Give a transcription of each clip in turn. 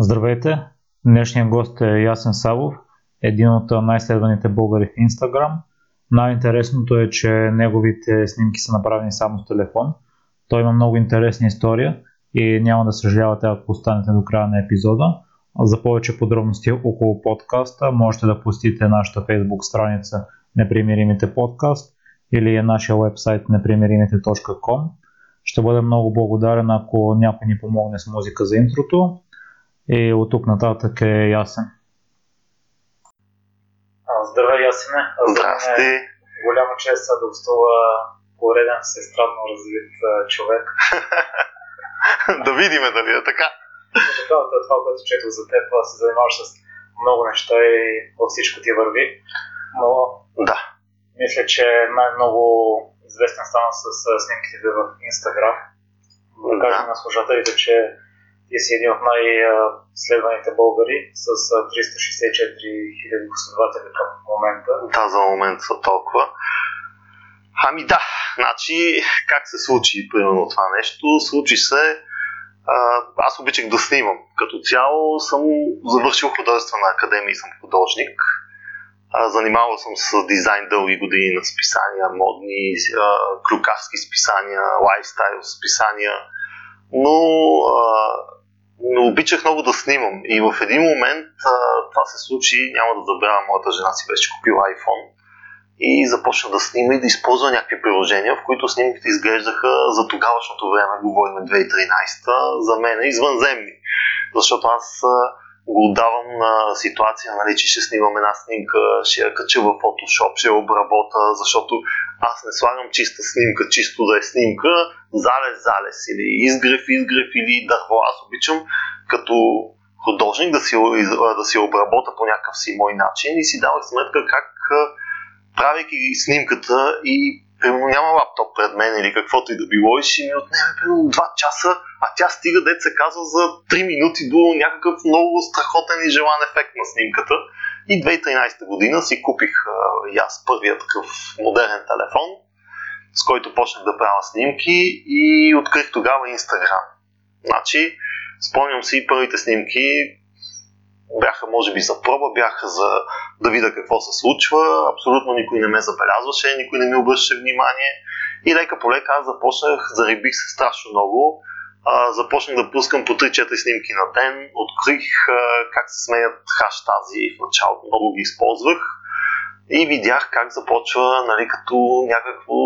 Здравейте! Днешният гост е Ясен Савов, един от най-следваните българи в Instagram. Най-интересното е, че неговите снимки са направени само с телефон. Той има много интересна история и няма да съжалявате, ако останете до края на епизода. За повече подробности около подкаста можете да посетите нашата Facebook страница Непримиримите подкаст или нашия вебсайт непримиримите.com. Ще бъда много благодарен, ако някой ни помогне с музика за интрото и от тук нататък е ясен. Здравей, Ясене. Здрасти. Голяма чест да гостува пореден всестранно развит човек. да видиме дали е така. Така, е това, което четох за теб, се занимаваш с много неща и във всичко ти върви. Но да. мисля, че най-много известен стана с снимките ви в Инстаграм. Да кажем на служателите, че ти си един от най-следваните българи с 364 хиляди последователи към момента. Да, за момент са толкова. Ами да, значи как се случи примерно това нещо? Случи се, аз обичах да снимам. Като цяло съм завършил художествена академия и съм художник. Занимавал съм с дизайн дълги години на списания, модни, клюкарски списания, лайфстайл списания, но, но обичах много да снимам. И в един момент това се случи, няма да забравя, моята жена си беше купила iPhone и започна да снима и да използва някакви приложения, в които снимките изглеждаха за тогавашното време, говорим 2013, за мен извънземни. Защото аз го отдавам на ситуация, нали, че ще снимам една снимка, ще я кача в Photoshop, ще я обработа, защото аз не слагам чиста снимка, чисто да е снимка, залез, залез или изгрев, изгрев или дърво. Аз обичам като художник да си, да си обработа по някакъв си мой начин и си давах сметка как правейки снимката и примерно няма лаптоп пред мен или каквото и да било и ще ми отнеме примерно 2 часа, а тя стига, се казва, за 3 минути до някакъв много страхотен и желан ефект на снимката. И 2013 година си купих и аз първият такъв модерен телефон, с който почнах да правя снимки и открих тогава Инстаграм. Значи, спомням си първите снимки, бяха може би за проба, бяха за да видя какво се случва. Абсолютно никой не ме забелязваше, никой не ми обръщаше внимание. И лека по лека аз започнах, зарибих се страшно много. А, започнах да пускам по 3-4 снимки на ден, открих а, как се сменят хаштази в началото, много ги използвах. И видях как започва нали, като някакво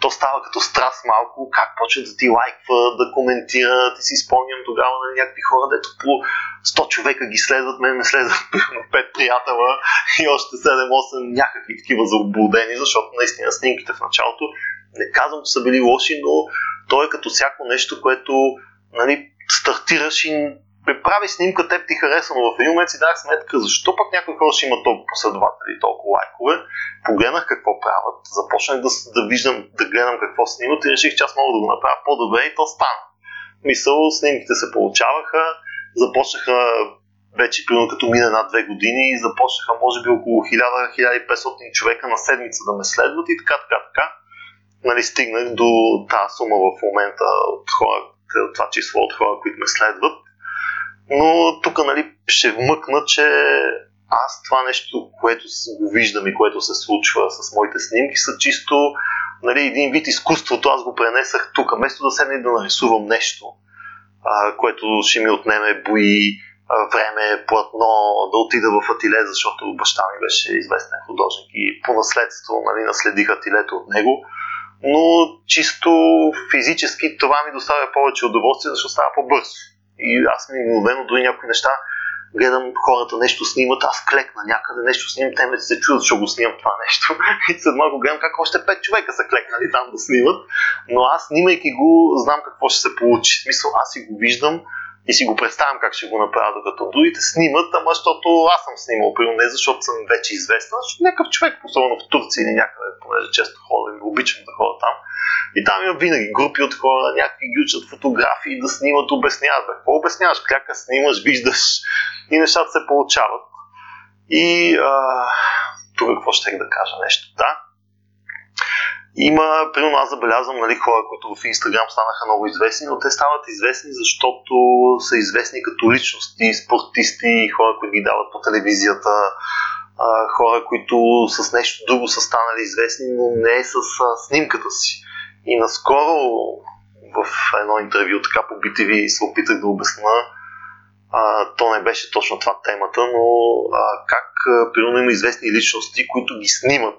то става като страст малко, как почват да ти лайква, да коментират и си спомням тогава на нали, някакви хора, дето по 100 човека ги следват, мен ме следват на 5 приятела и още 7-8 някакви такива заблудени, защото наистина снимките в началото не казвам, че са били лоши, но то е като всяко нещо, което нали, стартираш и прави снимка, теб ти хареса, но в един момент си дах сметка, защо пък някои хора ще имат толкова последователи, толкова лайкове. Погледнах какво правят, започнах да, да виждам, да гледам какво снимат и реших, че аз мога да го направя по-добре и то стана. Мисъл, снимките се получаваха, започнаха вече примерно като мина една-две години започнаха може би около 1000-1500 човека на седмица да ме следват и така, така, така. Нали, стигнах до тази сума в момента от хора, това число от хора, които ме следват. Но тук нали, ще вмъкна, че аз това нещо, което го виждам и което се случва с моите снимки, са чисто нали, един вид изкуството. Аз го пренесах тук, вместо да седна и да нарисувам нещо, а, което ще ми отнеме бои, време, платно, да отида в ателе, защото баща ми беше известен художник и по наследство нали, наследих ателето от него. Но чисто физически това ми доставя повече удоволствие, защото става по-бързо. И аз мигновено дори някои неща гледам хората нещо снимат, аз клекна някъде нещо снимам, те ме се чудят, защо го снимам това нещо. И след малко гледам как още пет човека са клекнали там да снимат. Но аз снимайки го, знам какво ще се получи. В смисъл, аз си го виждам, и си го представям как ще го направя, докато другите снимат, ама защото аз съм снимал, примерно не защото съм вече известен, защото някакъв човек, особено в Турция или някъде, понеже често ходя и обичам да ходя там. И там има винаги групи от хора, някакви ги учат фотографии да снимат, обясняват. Какво обясняваш? Кляка снимаш, виждаш и нещата се получават. И а, тук какво ще да кажа нещо? Да. Има, примерно аз забелязвам нали, хора, които в Инстаграм станаха много известни, но те стават известни, защото са известни като личности, спортисти, хора, които ги дават по телевизията, хора, които с нещо друго са станали известни, но не с снимката си. И наскоро в едно интервю така по BTV се опитах да обясна, а, то не беше точно това темата, но а, как примерно има известни личности, които ги снимат.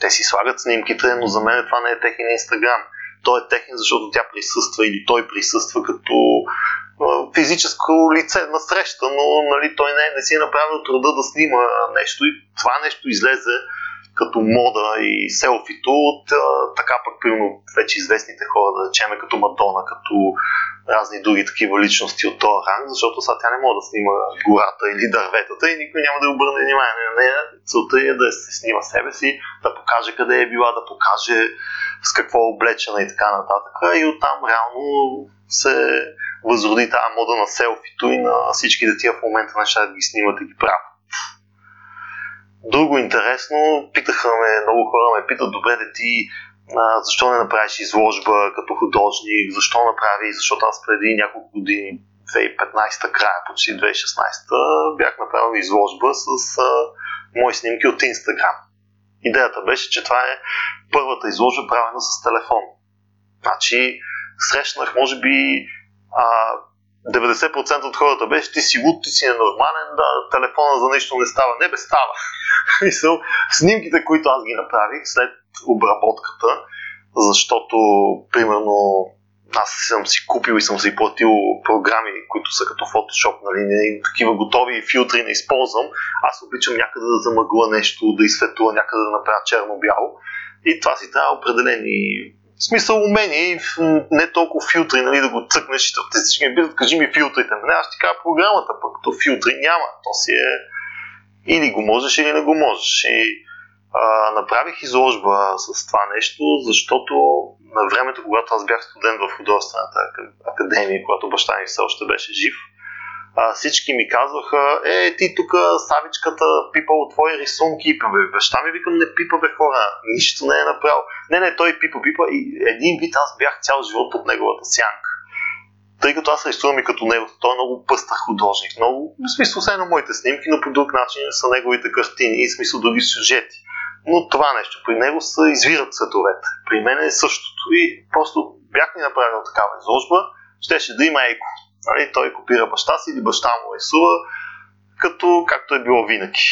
Те си слагат снимките, но за мен това не е техен инстаграм. Той е техен, защото тя присъства или той присъства като физическо лице на среща, но нали, той не, не си е направил труда да снима нещо и това нещо излезе като мода и селфито от така пък примерно вече известните хора, да речеме като Мадона, като разни други такива личности от този ранг, защото сега тя не може да снима гората или дърветата и никой няма да обърне внимание на нея. Целта е да се снима себе си, да покаже къде е била, да покаже с какво е облечена и така нататък. И оттам реално се възроди тази мода на селфито и на всичките тия в момента неща да ги снимат и ги правят. Друго интересно, питаха ме, много хора ме питат, добре да ти а, защо не направиш изложба като художник, защо направи, защото аз преди няколко години, 2015 края, почти 2016 бях направил изложба с а, мои снимки от Инстаграм. Идеята беше, че това е първата изложба правена с телефон. Значи, срещнах, може би, а, 90% от хората беше, ти си луд, ти си ненормален, да, телефона за нещо не става. Не бе, става. Мисъл, снимките, които аз ги направих след обработката, защото, примерно, аз съм си купил и съм си платил програми, които са като Photoshop, нали, такива готови филтри не използвам. Аз обичам някъде да замъгла нещо, да изсветла, някъде да направя черно-бяло. И това си трябва определени в смисъл умение и не толкова филтри, нали, да го цъкнеш и те всички ми бидат, кажи ми филтрите. Не, аз ти кажа програмата, пък то филтри няма. То си е или го можеш, или не го можеш. И а, направих изложба с това нещо, защото на времето, когато аз бях студент в художествената академия, когато баща ми все още беше жив, а, всички ми казваха, е, ти тук Савичката пипал твои рисунки, бе, баща ми викам, не пипа бе хора, нищо не е направил. Не, не, той пипа, пипа и един вид аз бях цял живот под неговата сянка. Тъй като аз рисувам и като него, той е много пъстър художник, много, в смисъл все на моите снимки, но по друг начин са неговите картини и в смисъл други сюжети. Но това нещо при него се извират световете. При мен е същото. И просто бях ми направил такава изложба, щеше да има еко. Нали, той копира баща си или баща му рисува, като както е било винаги.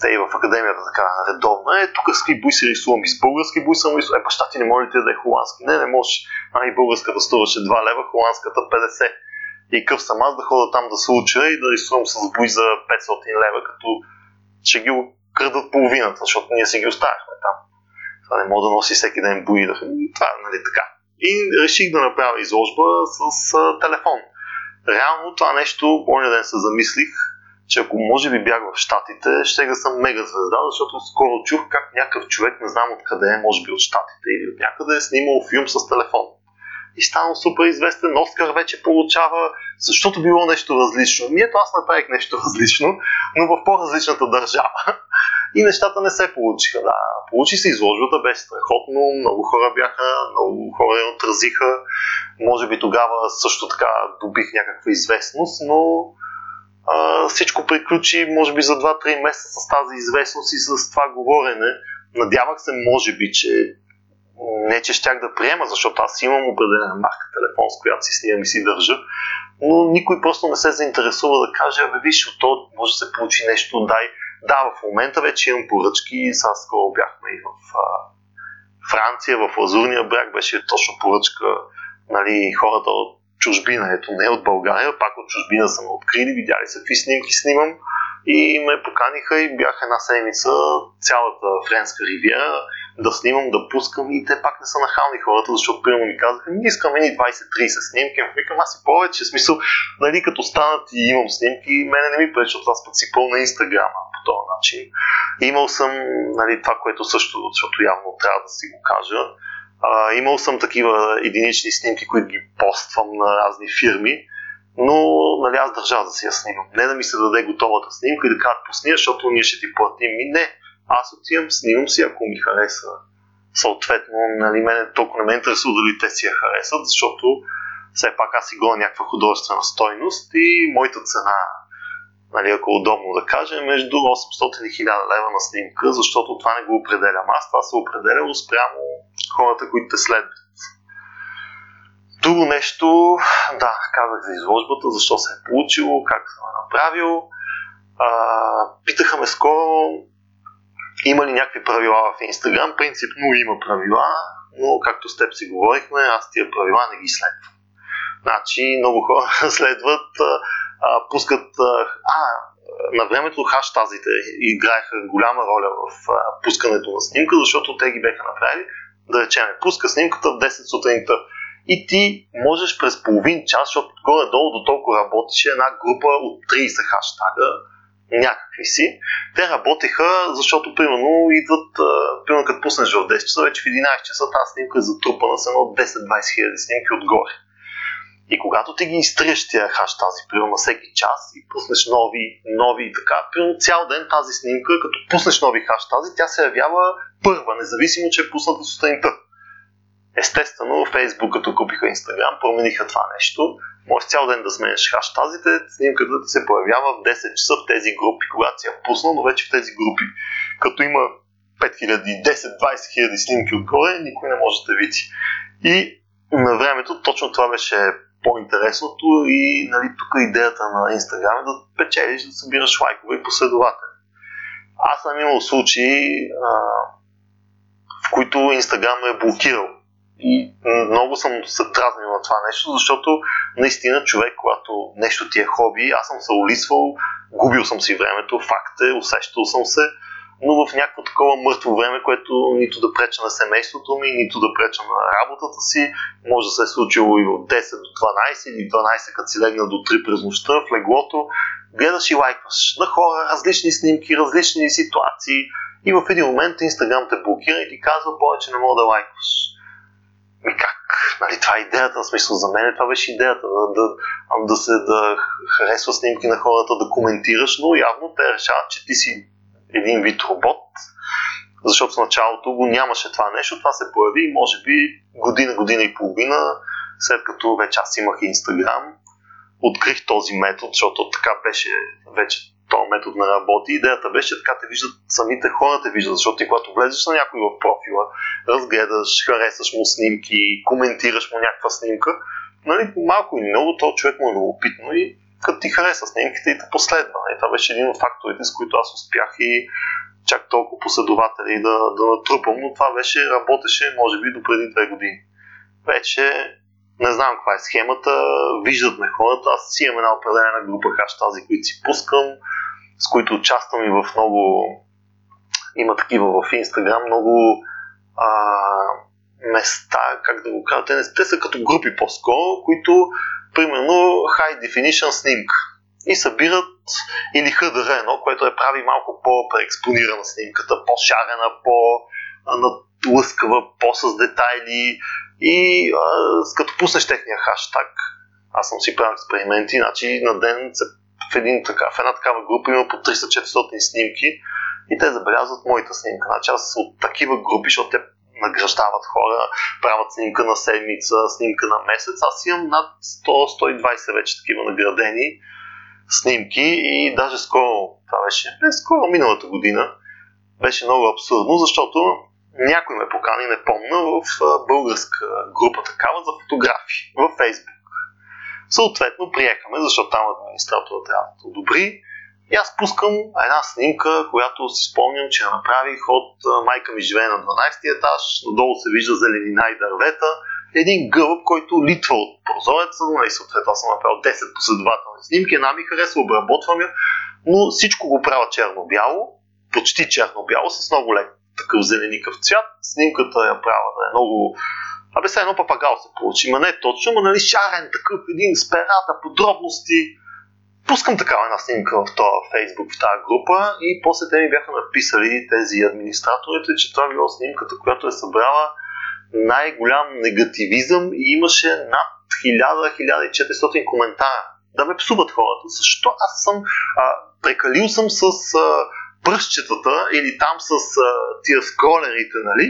Те и в академията така редовно. Е, тук с какви буй си рисувам и с български буй съм рисувам. Е, баща ти не може ли да е холандски? Не, не може. Ами българската струваше 2 лева, холандската 50. И къв съм аз да хода там да се уча и да рисувам с буй за 500 лева, като ще ги крадат половината, защото ние си ги оставяхме там. Това не мога да носи всеки ден буи. Това е нали, така. И реших да направя изложба с а, телефон реално това нещо, оня ден се замислих, че ако може би бях в Штатите, ще да съм мега звезда, защото скоро чух как някакъв човек, не знам откъде е, може би от Штатите или от някъде, е снимал филм с телефон. И станал супер известен, Оскар вече получава, защото било нещо различно. Ми ето аз направих нещо различно, но в по-различната държава. И нещата не се получиха. Да, получи се изложбата, беше страхотно, много хора бяха, много хора я отразиха. Може би тогава също така добих някаква известност, но а, всичко приключи може би за 2-3 месеца с тази известност и с това говорене. Надявах се, може би, че не, че щях да приема, защото аз имам определена марка телефон, с която си снимам и си държа, но никой просто не се заинтересува да каже, абе виж, от то може да се получи нещо, дай. Да, в момента вече имам поръчки, сега скоро бяхме и в а, Франция, в Лазурния бряг, беше точно поръчка, нали, хората от чужбина, ето не от България, пак от чужбина са ме открили, видяли са какви снимки снимам и ме поканиха и бях една седмица цялата френска ривиера да снимам, да пускам и те пак не са нахални хората, защото примерно ми казаха, не искам едни 20-30 снимки, ами викам аз и повече, смисъл, нали, като станат и имам снимки, мене не ми пречи, защото аз път си пълна инстаграма по този начин. Имал съм нали, това, което също, защото явно трябва да си го кажа, а, имал съм такива единични снимки, които ги поствам на разни фирми, но нали, аз държа да си я снимам. Не да ми се даде готовата снимка и да кажат пусни, защото ние ще ти платим. И не, аз отивам, снимам си, ако ми хареса съответно, нали, мен толкова не ме интересува дали те си я харесат, защото все пак аз си гоня някаква художествена стойност и моята цена, нали, ако е удобно да кажа, е между 800 и 1000 лева на снимка, защото това не го определям аз, това се определя спрямо хората, които те следват. Друго нещо, да, казах за изложбата, защо се е получило, как съм е направил. А, питаха ме скоро има ли някакви правила в Инстаграм. Принципно има правила, но както с теб си говорихме, аз тия правила не ги следвам. Значи много хора следват, а, пускат, а, на времето хаштазите играеха голяма роля в а, пускането на снимка, защото те ги беха направили, да речем, пуска снимката в 10 сутринта и ти можеш през половин час, защото горе-долу до толкова работеше една група от 30 хаштага, някакви си. Те работеха, защото примерно идват, примерно като пуснеш в 10 часа, вече в 11 часа тази снимка е затрупана с едно 10-20 хиляди снимки отгоре. И когато ти ги изтриеш тия хаштази, примерно на всеки час и пуснеш нови, нови и така, примерно цял ден тази снимка, като пуснеш нови хаштази, тя се явява първа, независимо, че е пусната сутринта. Естествено, Фейсбук, като купиха Инстаграм, промениха това нещо. Може цял ден да сменяш хаштазите, снимката ти се появява в 10 часа в тези групи, когато си я пусна, но вече в тези групи. Като има 5000, 10-20 хиляди снимки отгоре, никой не може да види. И на времето точно това беше по-интересното и нали, тук идеята на Инстаграм е да печелиш, да събираш лайкове и последователи. Аз съм имал случаи, а, в които Инстаграм е блокирал и много съм се дразнил на това нещо, защото наистина човек, когато нещо ти е хоби, аз съм се улисвал, губил съм си времето, факт е, усещал съм се, но в някакво такова мъртво време, което нито да преча на семейството ми, нито да преча на работата си. Може да се е случило и от 10 до 12 или 12 като си легна до 3 през нощта в леглото. Гледаш и лайкваш на хора, различни снимки, различни ситуации и в един момент Инстаграм те блокира и ти казва повече не мога да лайкваш ми как? Нали, това е идеята, в смисъл за мен това беше идеята, да, да, да се да харесва снимки на хората, да коментираш, но явно те решават, че ти си един вид робот, защото в началото го нямаше това нещо, това се появи може би година, година и половина, след като вече аз имах Инстаграм, открих този метод, защото така беше вече този метод не работи. Идеята беше, че така те виждат самите хора, те виждат, защото ти когато влезеш на някой в профила, разгледаш, харесаш му снимки, коментираш му някаква снимка, нали, малко и много, то човек му е любопитно и като ти хареса снимките и те последва. Нали. това беше един от факторите, с които аз успях и чак толкова последователи да, да натрупам, но това беше, работеше може би до преди две години. Вече не знам каква е схемата, виждат ме хората, аз си имам една определена група хаштази, които си пускам, с които участвам и в много, има такива в Инстаграм, много а, места, как да го кажа, те, те са като групи по-скоро, които, примерно, high definition снимка и събират или HDR1, което е прави малко по-преекспонирана снимката, по-шарена, по-надлъскава, по-с детайли. И а, като пуснеш техния хаштаг, аз съм си правил експерименти, значи на ден се в, един, така, в една такава група има по 300-400 снимки и те забелязват моята снимка. Значи аз от такива групи, защото те награждават хора, правят снимка на седмица, снимка на месец. Аз имам над 100-120 вече такива наградени снимки и даже скоро, това беше не скоро миналата година, беше много абсурдно, защото някой ме покани, не помня, в българска група такава за фотографии в Фейсбук. Съответно, приехаме, защото там администраторът трябва да одобри. И аз пускам една снимка, която си спомням, че я направих от майка ми живее на 12 етаж, надолу се вижда зеленина и дървета, един гълъб, който литва от прозореца, нали, съответно аз съм направил 10 последователни снимки, една ми харесва, обработвам я, но всичко го правя черно-бяло, почти черно-бяло, с много лек такъв зеленикъв цвят. Снимката я правя да е много Абе, сега едно папагал се получи. Ма не точно, ма нали шарен такъв един с перата, подробности. Пускам такава една снимка в този Фейсбук, в тази група и после те ми бяха написали тези администраторите, че това било снимката, която е събрала най-голям негативизъм и имаше над 1000-1400 коментара. Да ме псуват хората. Защо аз съм а, прекалил съм с а, пръстчетата или там с а, тия скролерите, нали?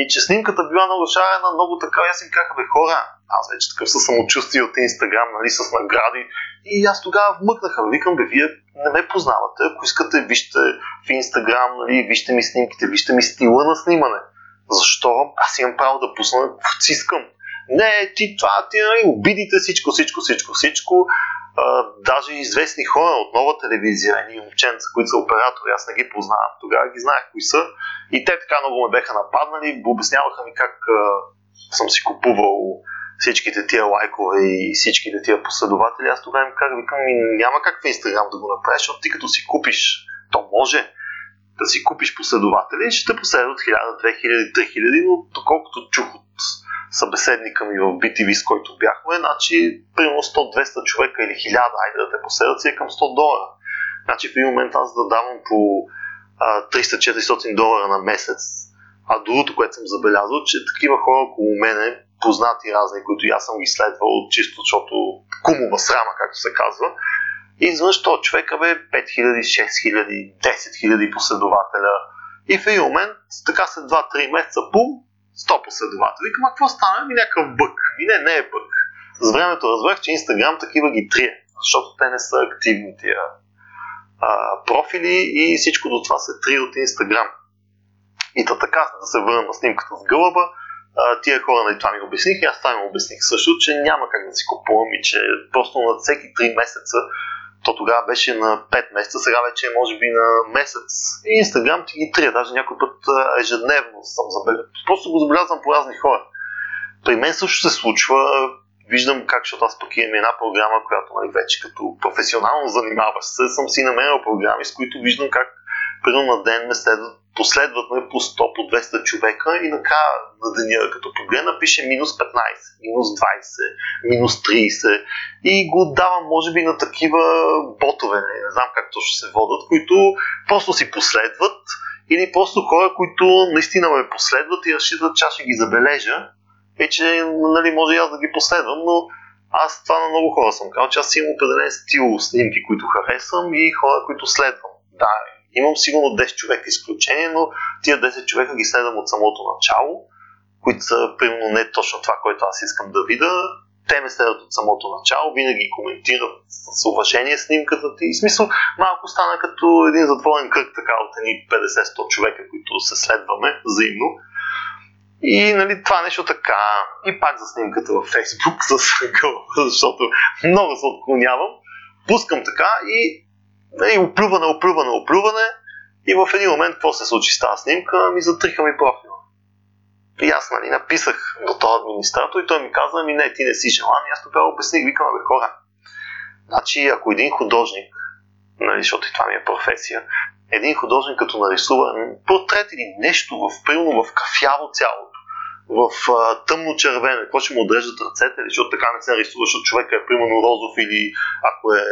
И че снимката била шарена, много така. Аз им казах, бе хора, аз вече такъв със самочувствие от Инстаграм, нали, с награди. И аз тогава вмъкнаха, викам, бе, вие не ме познавате, ако искате, вижте в Инстаграм, нали, вижте ми снимките, вижте ми стила на снимане. Защо? Аз имам право да пусна каквото си искам. Не, ти това, ти нали, обидите всичко, всичко, всичко, всичко. Даже известни хора от нова телевизия, едни момченца, които са оператори, аз не ги познавам, тогава ги знаех кои са. И те така много ме беха нападнали, обясняваха ми как а, съм си купувал всичките тия лайкове и всичките тия последователи. Аз тогава им казах, викам, няма как в Инстаграм да го направиш, защото ти като си купиш, то може да си купиш последователи, ще те последват 1000, 2000, 3000, но доколкото чух от събеседника ми в BTV, с който бяхме, значи примерно 100-200 човека или 1000, айде да те последват си е към 100 долара. Значи в един момент аз да давам по 300-400 долара на месец. А другото, което съм забелязал, че такива хора около мене, познати разни, които аз съм ги следвал чисто, защото кумова срама, както се казва, и изведнъж този човек бе 5000, 6000, 10 000 последователя. И в един момент, така след 2-3 месеца, пум, 100 последователи. А какво стана? Ми някакъв бък. И не, не е бък. За времето разбрах, че Инстаграм такива ги трие, защото те не са активни тия а, профили и всичко до това се трие от Инстаграм. И то така, да се върна на снимката с гълъба, а, тия хора на нали, това ми обясних и аз това ми обясних също, че няма как да си купувам и че просто на всеки 3 месеца то тогава беше на 5 месеца, сега вече е може би на месец. И Инстаграм ти ги трия, даже някой път ежедневно съм забелязал. Просто го забелязвам по разни хора. При мен също се случва, виждам как, защото аз пък имам една програма, която нали, вече като професионално занимаваш се, съм си намерил програми, с които виждам как примерно на ден ме следват, последват ме по 100, по 200 човека и накрая на деня, като погледна, пише минус 15, минус 20, минус 30 и го давам, може би, на такива ботове, не, не знам как точно се водят, които просто си последват или просто хора, които наистина ме последват и разчитат, че ще ги забележа и че нали, може и аз да ги последвам, но аз това на много хора съм казал, че аз имам определен стил снимки, които харесвам и хора, които следвам. Да, Имам сигурно 10 човека изключение, но тия 10 човека ги следвам от самото начало, които са примерно не точно това, което аз искам да видя. Те ме следват от самото начало, винаги коментират с уважение снимката ти. И смисъл малко стана като един затворен кръг така от едни 50-100 човека, които се следваме взаимно. И нали, това нещо така. И пак за снимката във Фейсбук с защото много се отклонявам. Пускам така и и оплюване, оплюване, оплюване. И в един момент, какво се случи с тази снимка? Ми затриха ми профила. И аз нали, написах до този администратор и той ми каза, ми не, ти не си желан. И аз тогава обясних, викам, бе хора. Значи, ако един художник, нали, защото и това ми е професия, един художник като нарисува портрет или нещо в примерно в кафяво цялото, в тъмно червено, какво ще му отреждат ръцете, защото така не се нарисува, защото човека е примерно розов или ако е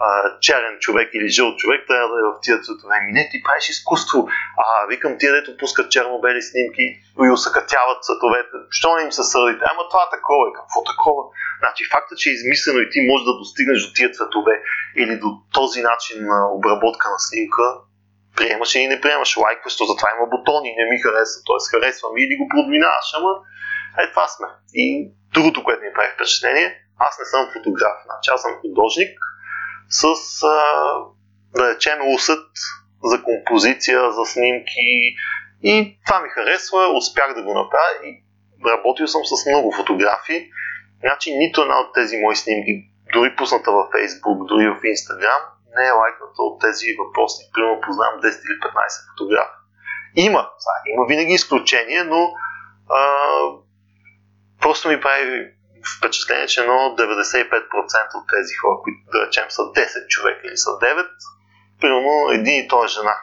а, черен човек или жълт човек, трябва да е в тия цветове. Ми не, ти правиш изкуство. А, викам тия, дето пускат черно-бели снимки и усъкътяват цветовете. Що не им се сърдите? Ама това такова е. Какво такова? Значи факта, че е измислено и ти можеш да достигнеш до тия цветове или до този начин на обработка на снимка, приемаш или не приемаш лайкваш, то затова има бутони, не ми харесва, т.е. харесвам или го подминаваш, ама е това сме. И другото, което ми прави впечатление, аз не съм фотограф, значи аз съм художник, с, а, да речем, усет за композиция, за снимки и това ми харесва, успях да го направя и работил съм с много фотографии. Значи нито една от тези мои снимки, дори пусната във Facebook, дори в Instagram, не е лайкната от тези въпроси. Примерно познавам 10 или 15 фотографи. Има, има винаги изключение, но а, просто ми прави впечатление, че едно 95% от тези хора, които да речем са 10 човека или са 9, примерно един и той е жена.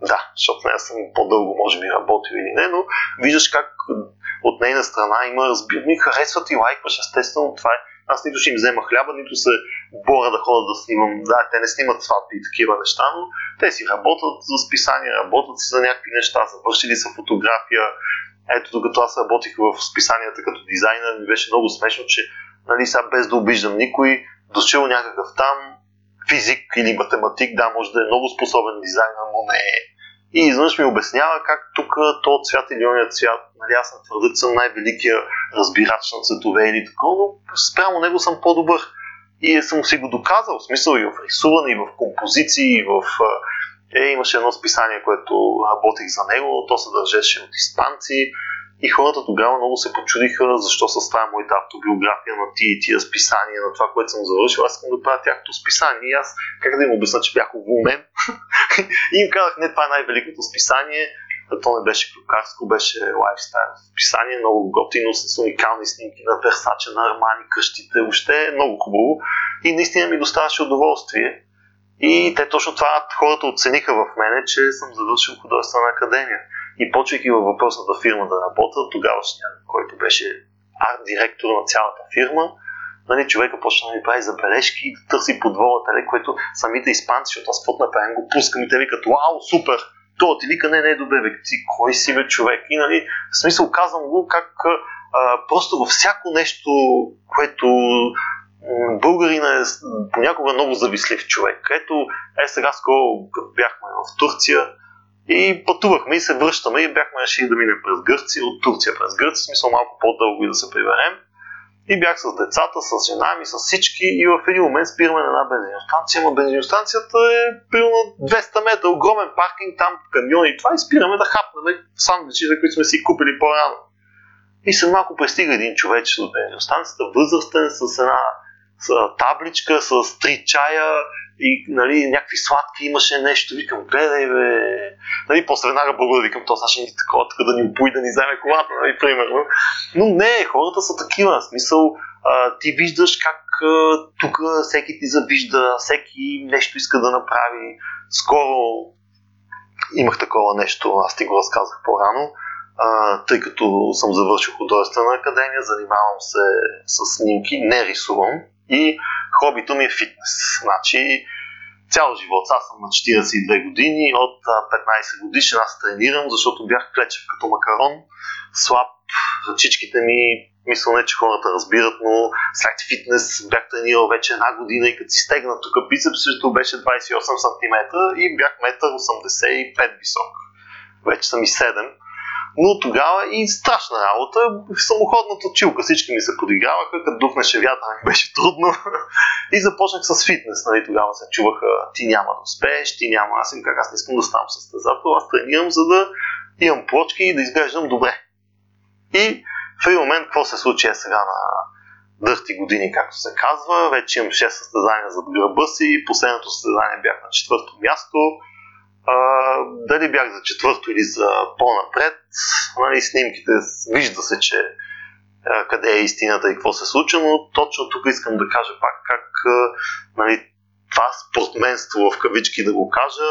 Да, защото не съм по-дълго може би работил или не, но виждаш как от нейна страна има разбирани, харесват и лайкваш, естествено това е. Аз нито ще им взема хляба, нито се боря да ходя да снимам. Да, те не снимат сватби и такива неща, но те си работят за списания, работят си за някакви неща, завършили са фотография, ето, докато аз работих в списанията като дизайнер, ми беше много смешно, че нали, сега без да обиждам никой, дошъл някакъв там, физик или математик, да, може да е много способен дизайнер, но не е. И изведнъж ми обяснява как тук то цвят или ония цвят, нали аз не твърда, съм най-великия разбирач на цветове или такова, но спрямо него съм по-добър. И съм си го доказал, в смисъл и в рисуване, и в композиции, и в... Е, имаше едно списание, което работих за него, то се от испанци, и хората тогава много се почудиха защо съставя моята автобиография на тия и тия списания, на това, което съм завършил. Аз искам да правя тяхното списание и аз как да им обясня, че бях уволнен. и им казах, не, това е най-великото списание. То не беше клюкарско, беше лайфстайл списание, много готино, с уникални снимки на Версаче, на Армани, къщите, въобще много хубаво. И наистина ми доставаше удоволствие. И те точно това хората оцениха в мене, че съм завършил художествена академия. И почвайки във въпросната фирма да работя, тогавашния, който беше арт-директор на цялата фирма, нали, човека почна да ми прави забележки и да търси подвола теле, което самите испанци, защото аз какво направим, го пускам и те викат, вау, супер! То ти вика, не, не е добре, бе, ти кой си бе човек? И нали, в смисъл казвам го как а, просто във всяко нещо, което българина е понякога много завислив човек. Ето, е сега скоро, бяхме в Турция, и пътувахме и се връщаме и бяхме решили да минем през Гърция, от Турция през Гърция, смисъл малко по-дълго и да се приберем. И бях с децата, с жена ми, с всички и в един момент спираме на една бензиностанция, ама бензиностанцията е примерно 200 метра, огромен паркинг, там камиони и това и спираме да хапнем сандвичите, които сме си купили по-рано. И след малко пристига един човече от бензиностанцията, възрастен, с една табличка, с три чая, и нали, някакви сладки имаше нещо, викам, гледай бе. Нали, после веднага благодаря, викам, то сега ще ни такова, така да ни опои, да ни вземе колата, нали, примерно. Но не, хората са такива, в смисъл, а, ти виждаш как тук всеки ти завижда, всеки нещо иска да направи. Скоро имах такова нещо, аз ти го разказах по-рано, а, тъй като съм завършил художествена академия, занимавам се с снимки, не рисувам и хобито ми е фитнес. Значи, цял живот. Аз съм на 42 години, от 15 годишен аз тренирам, защото бях клечев като макарон, слаб, ръчичките ми, мисля не, че хората разбират, но след фитнес бях тренирал вече една година и като си стегна тук бицепсето беше 28 см и бях 1,85 висок. Вече съм и 7 но тогава и страшна работа. Самоходната чилка всички ми се подиграваха, като духнеше вятъра ми беше трудно. и започнах с фитнес. Нали? Тогава се чуваха, ти няма да успееш, ти няма. Аз им как аз не искам да ставам състезател, аз тренирам, за да имам плочки и да изглеждам добре. И в един момент, какво се случи е сега на дърти години, както се казва. Вече имам 6 състезания зад гърба си. Последното състезание бях на четвърто място а, дали бях за четвърто или за по-напред, нали, снимките вижда се, че а, къде е истината и какво се случва, но точно тук искам да кажа пак как а, нали, това спортменство в кавички да го кажа,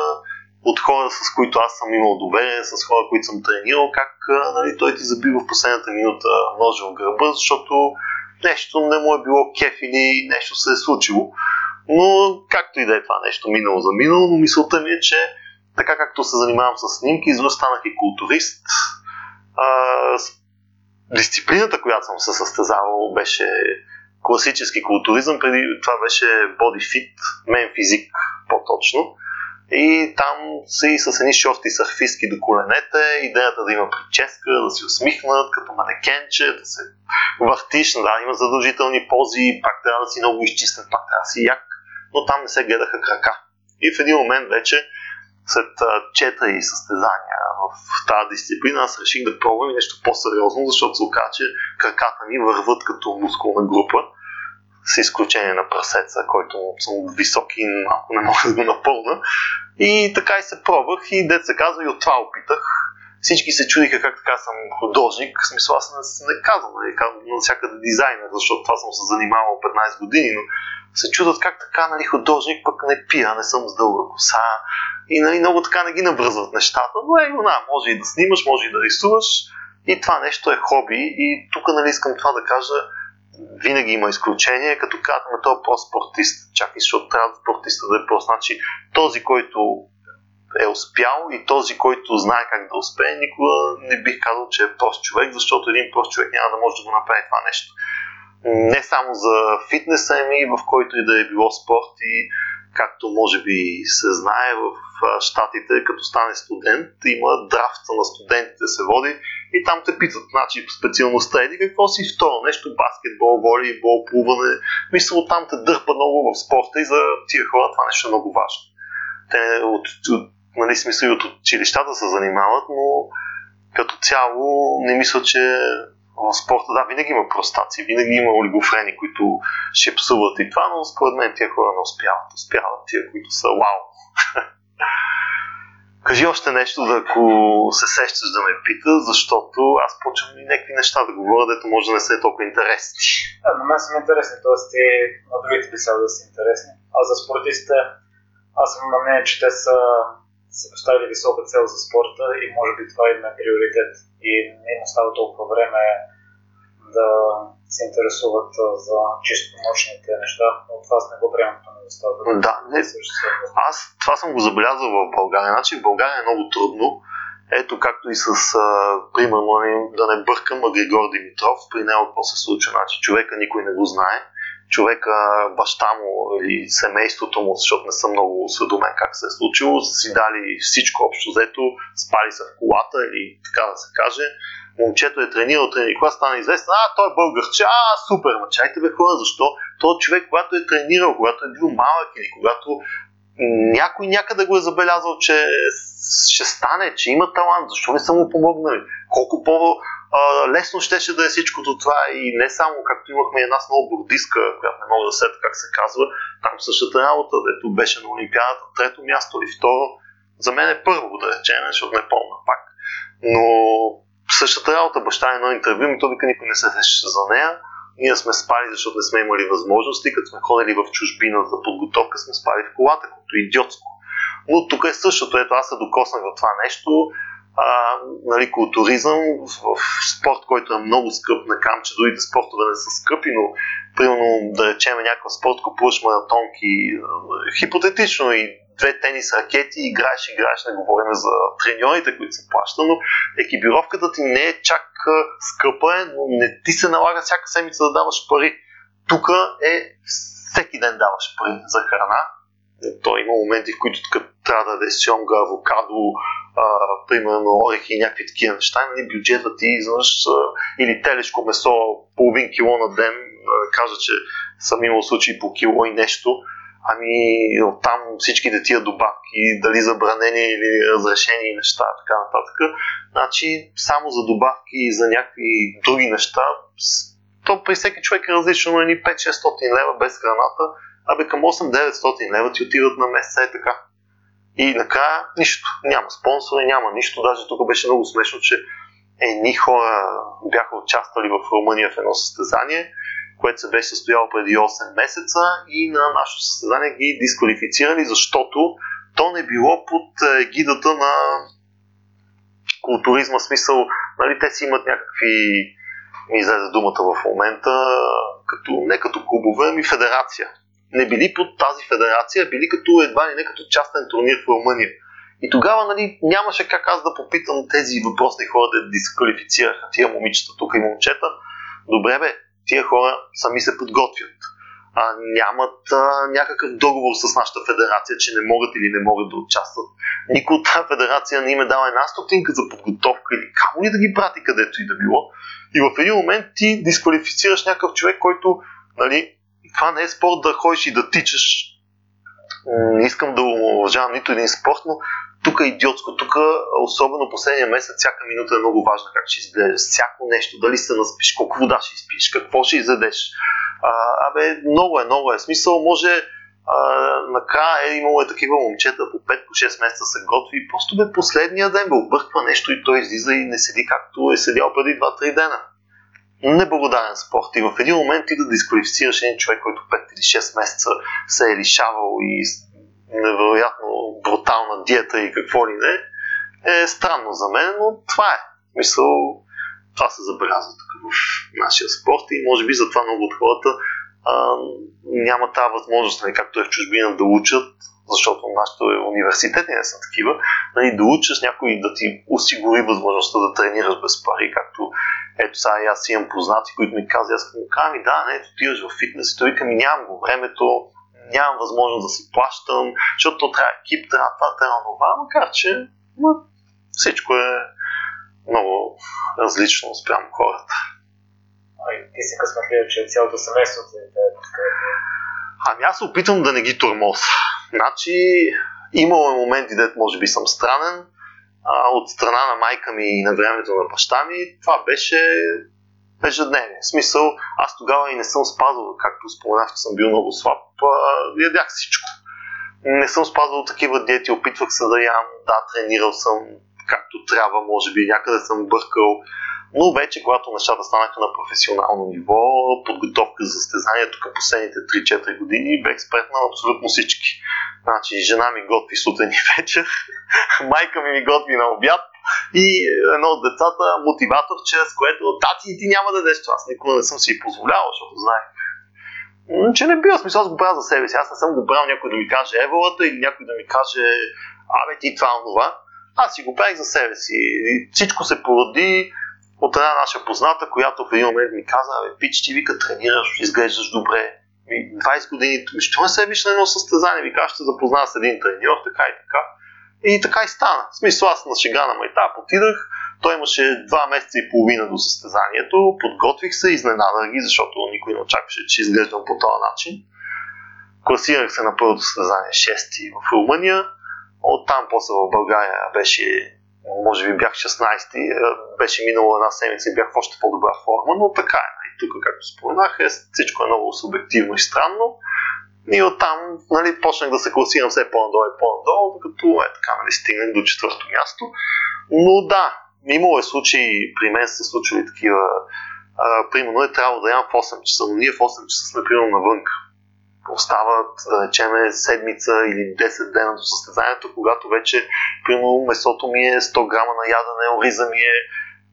от хора, с които аз съм имал доверие, с хора, които съм тренирал, как нали, той ти забива в последната минута ножа в гърба, защото нещо не му е било кеф или нещо се е случило. Но както и да е това нещо минало за минало, но мисълта ми е, че така както се занимавам с снимки, изведнъж станах и културист. А, дисциплината, която съм се състезавал, беше класически културизъм, преди това беше fit, мен физик по-точно. И там са и с едни шорти сърфистки до коленете, идеята да има прическа, да си усмихнат като манекенче, да се въртиш, да, има задължителни пози, пак трябва да си много изчистен, пак трябва да си як, но там не се гледаха крака. И в един момент вече след четири състезания в тази дисциплина, аз реших да пробвам нещо по-сериозно, защото се оказа, че краката ми върват като мускулна група, с изключение на прасеца, който съм висок и малко не мога да го напълна. И така и се пробвах и дет се казва и от това опитах. Всички се чудиха как така съм художник, в смисъл аз не, не казвам, нали, казвам навсякъде дизайнер, защото това съм се занимавал 15 години, но се чудят как така, нали, художник, пък не пия, не съм с дълга коса, и нали, много така не ги навръзват нещата, но е, на, може и да снимаш, може и да рисуваш и това нещо е хоби и тук нали, искам това да кажа, винаги има изключение, като казваме, той е по-спортист, чакай, защото трябва спортиста да е прост. Значи, този, който е успял и този, който знае как да успее, никога не бих казал, че е прост човек, защото един прост човек няма да може да го направи това нещо. Не само за фитнеса ми, в който и да е било спорт и както може би се знае в Штатите, като стане студент, има драфта на студентите се води и там те питат, значи специалността еди какво си второ нещо, баскетбол, волейбол, плуване. Мисля, там те дърпа много в спорта и за тия хора това нещо е много важно. Те от, от нали, смисъл и от училищата се занимават, но като цяло не мисля, че в спорта, да, винаги има простаци, винаги има олигофрени, които ще псуват и това, но според мен тия хора не успяват. Успяват тия, които са вау. Кажи още нещо, да ако се сещаш да ме пита, защото аз почвам и някакви неща да говоря, дето може да не са толкова интересни. Да, на мен са ми интересни, т.е. ти на другите би да са интересни. А за спортистите, аз съм на мнение, че те са се поставили висока цел за спорта и може би това им е приоритет. И не им остава толкова време да се интересуват за чисто научните неща, но това с не го приемам това недостатък. Да, не. Аз това съм го забелязал в България. Значи в България е много трудно. Ето както и с, а, примерно, да не бъркам, а Григор Димитров, при него какво се случва. Значи човека никой не го знае човека, баща му или семейството му, защото не съм много осведомен как се е случило, са си дали всичко общо взето, спали са в колата или така да се каже. Момчето е тренирал, тренирал, кога стана известен, а, той е българче, а, супер, ма чайте бе хора, защо? Той човек, когато е тренирал, когато е бил малък или когато някой някъде го е забелязал, че ще стане, че има талант, защо не са му помогнали? Колко по лесно щеше да е всичкото това и не само, както имахме една сноубордистка, която не мога да сета как се казва, там същата работа, дето беше на Олимпиадата, трето място или второ, за мен е първо да речем, защото не помня пак. Но същата работа, баща е едно интервю, ми то вика никой не се сеща за нея. Ние сме спали, защото не сме имали възможности, като сме ходили в чужбина за подготовка, сме спали в колата, като идиотско. Но тук е същото. Ето аз се докоснах в това нещо а, нали, културизъм в, в спорт, който е много скъп, на камче, другите спортове не са скъпи, но примерно да речем някакъв спорт, купуваш маратонки, хипотетично и две тенис ракети, играеш, играеш, не говорим за треньорите, които се плащат, но екипировката ти не е чак скъпа, е, но не ти се налага всяка седмица да даваш пари. Тук е всеки ден даваш пари за храна, то има моменти, в които трябва да даде сьомга, авокадо, а, примерно орехи и някакви такива неща, нали, бюджета ти изведнъж или телешко месо половин кило на ден, а, кажа, че съм имал случаи по кило и нещо, ами там всичките тия добавки, дали забранени или разрешени неща, така нататък. Значи само за добавки и за някакви други неща, то при всеки човек е различно, но едни 5-600 лева без храната, абе към 8-900 лева ти отиват на месеца е така. И накрая нищо. Няма спонсори, няма нищо. Даже тук беше много смешно, че едни хора бяха участвали в Румъния в едно състезание, което се беше състояло преди 8 месеца и на нашето състезание ги дисквалифицирали, защото то не било под гидата на културизма, смисъл, нали, те си имат някакви, ми излезе думата в момента, като, не като клубове, ами федерация не били под тази федерация, били като едва ли не като частен турнир в Румъния. И тогава нали, нямаше как аз да попитам тези въпросни хора да дисквалифицираха тия момичета тук и момчета. Добре бе, тия хора сами се подготвят. А, нямат а, някакъв договор с нашата федерация, че не могат или не могат да участват. Никой от тази федерация не им е дала една стотинка за подготовка или камо ли да ги прати където и да било. И в един момент ти дисквалифицираш някакъв човек, който нали, това не е спорт да ходиш и да тичаш. Не искам да уважавам нито един спорт, но тук е идиотско. Тук, особено последния месец, всяка минута е много важна как ще изглеждаш. Всяко нещо, дали се наспиш, колко вода ще изпиш, какво ще изядеш. А, абе, много е, много е. Смисъл, може накрая е имало е такива момчета по 5-6 месеца се готви и просто бе последния ден бе обърква нещо и той излиза и не седи както е седял преди 2-3 дена неблагодарен спорт и в един момент ти да дисквалифицираш един човек, който 5 или 6 месеца се е лишавал и невероятно брутална диета и какво ли не, е странно за мен, но това е. Мисъл, това се забелязва тук в нашия спорт и може би затова много от хората а, няма тази възможност, нали, както е в чужбина, да учат, защото нашите университети не са такива, нали, да учиш някой да ти осигури възможността да тренираш без пари, както ето сега аз имам познати, които ми казват, аз му казвам, да, не, отиваш в фитнес. И той вика ми, нямам го времето, нямам възможност да си плащам, защото то трябва екип, трябва това, трябва това, макар че ма, всичко е много различно спрямо хората. Ай, ти си късметлия, че цялото семейство ти е така. Ами аз се опитвам да не ги тормоза. Значи, имало е моменти, дето може би съм странен, а, от страна на майка ми и на времето на баща ми, това беше ежедневие. В смисъл, аз тогава и не съм спазвал, както споменах, че съм бил много слаб, ядях всичко. Не съм спазвал такива диети, опитвах се да ям, да, тренирал съм както трябва, може би, някъде съм бъркал, но вече, когато нещата станаха на професионално ниво, подготовка за състезанието към последните 3-4 години, бе експертна на абсолютно всички. Значи, жена ми готви сутрин и вечер, майка ми ми готви на обяд, и едно от децата мотиватор, с което тати ти няма да дадеш това. Аз никога не съм си позволявал, защото знаех че не бива смисъл, аз го правя за себе си. Аз не съм го правил някой да ми каже еволата или някой да ми каже абе ти това, това. Аз си го правих за себе си. И всичко се породи от една наша позната, която в един момент ми каза, абе, пич, ти вика, тренираш, изглеждаш добре. 20 години, що не се виж на едно състезание? Вика, ще запозная с един треньор, така и така. И така и стана. В смисъл, аз на шега на майтап отидах, той имаше два месеца и половина до състезанието, подготвих се, изненадах ги, защото никой не очакваше, че изглеждам по този начин. Класирах се на първото състезание 6 в Румъния, оттам после в България беше може би бях 16-ти, е, беше минала една седмица и бях в още по-добра форма, но така е. И тук, както споменах, е, всичко е много субективно и странно. И оттам нали, почнах да се класирам все по-надолу и по-надолу, докато е така, нали, стигнах до четвърто място. Но да, имало е случаи, при мен са случили такива, а, примерно е трябвало да ям в 8 часа, но ние в 8 часа сме примерно навънка остават, да речеме, седмица или 10 дена до състезанието, когато вече, примерно, месото ми е 100 грама на ядене, ориза ми е,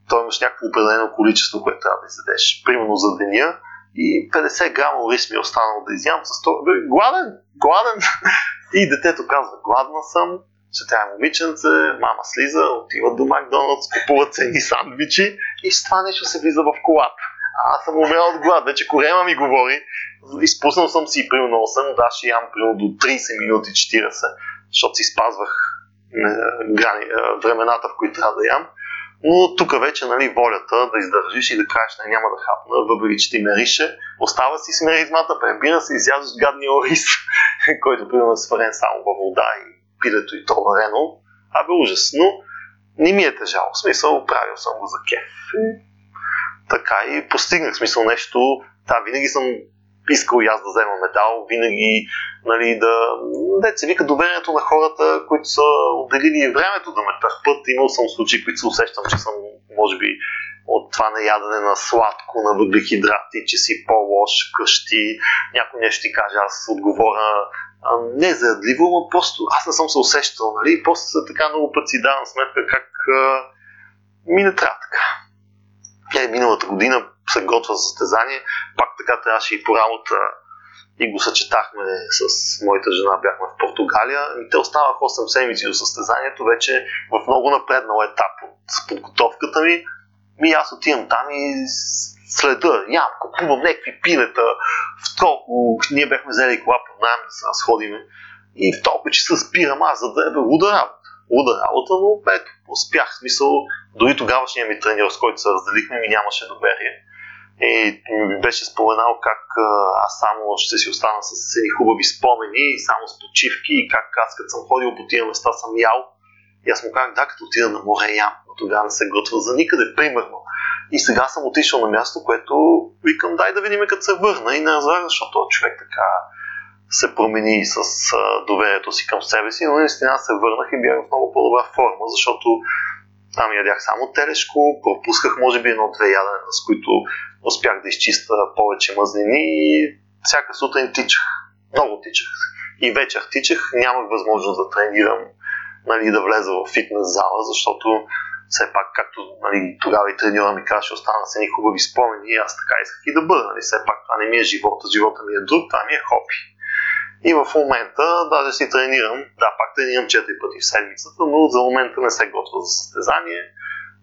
той имаш някакво определено количество, което трябва да изядеш, примерно за деня, и 50 грама ориз ми е останало да изям с 100. Гладен, гладен. И детето казва, гладна съм, ще трябва момиченце, мама слиза, отиват до Макдоналдс, купуват се едни сандвичи и с това нещо се влиза в колата. А аз съм умрял от глад. Вече корема ми говори, изпуснал съм си примерно 8, да ще ям примерно до 30 минути 40, защото си спазвах е, грани, е, времената, в които трябва да ям. Но тук вече нали, волята да издържиш и да кажеш, не, няма да хапна, въпреки че ти мерише, остава си с меризмата, пребира се, изяждаш гадния ориз, който примерно е сварен само във вода и пилето и то варено. Абе ужас, но не ми е тежало. В смисъл, правил съм го за кеф. така и постигнах смисъл нещо. Да, винаги съм искал и аз да взема медал, винаги нали, да, се вика доверието на хората, които са отделили времето да ме търпат. Имал съм случаи, които се усещам, че съм, може би, от това наядане на сладко, на въглехидрати, че си по-лош къщи, някой нещо ти каже, аз отговоря не заядливо, но просто аз не съм се усещал, нали? После така много пъти си давам сметка как а, ми не трябва така. Тя миналата година се готва за състезание, пак така трябваше и по работа. И го съчетахме с моята жена, бяхме в Португалия. И те оставаха 8 седмици до състезанието, вече в много напреднал етап от подготовката ми. Ми аз отивам там и следа, ям, купувам някакви пинета, в толкова, ние бяхме взели кола под найем да се разходиме. И в толкова че се спирам аз, за да е луда работа. Луда работа, но ето, успях, смисъл, дори тогавашния ми треньор, с който се разделихме, ми нямаше доверие и ми беше споменал как аз само ще си остана с едни хубави спомени, само с почивки, и как аз като съм ходил по тия места съм ял. И аз му казах, да, като отида на море ям, но тогава не се готвя за никъде, примерно. И сега съм отишъл на място, което викам, дай да видим като се върна и не разбрах, защото човек така се промени с доверието си към себе си, но наистина се върнах и бях в много по-добра форма, защото там ядях само телешко, пропусках може би едно-две ядене, с които успях да изчиста повече мазнини и всяка сутрин тичах. Много тичах. И вечер тичах, нямах възможност да тренирам, нали, да влеза в фитнес зала, защото все пак, както нали, тогава и треньора ми казаше, остана се ни хубави спомени и аз така исках и да бъда. Нали. Все пак това не ми е живота, живота ми е друг, това ми е хоби. И в момента даже си тренирам, да, пак тренирам 4 пъти в седмицата, но за момента не се готвя за състезание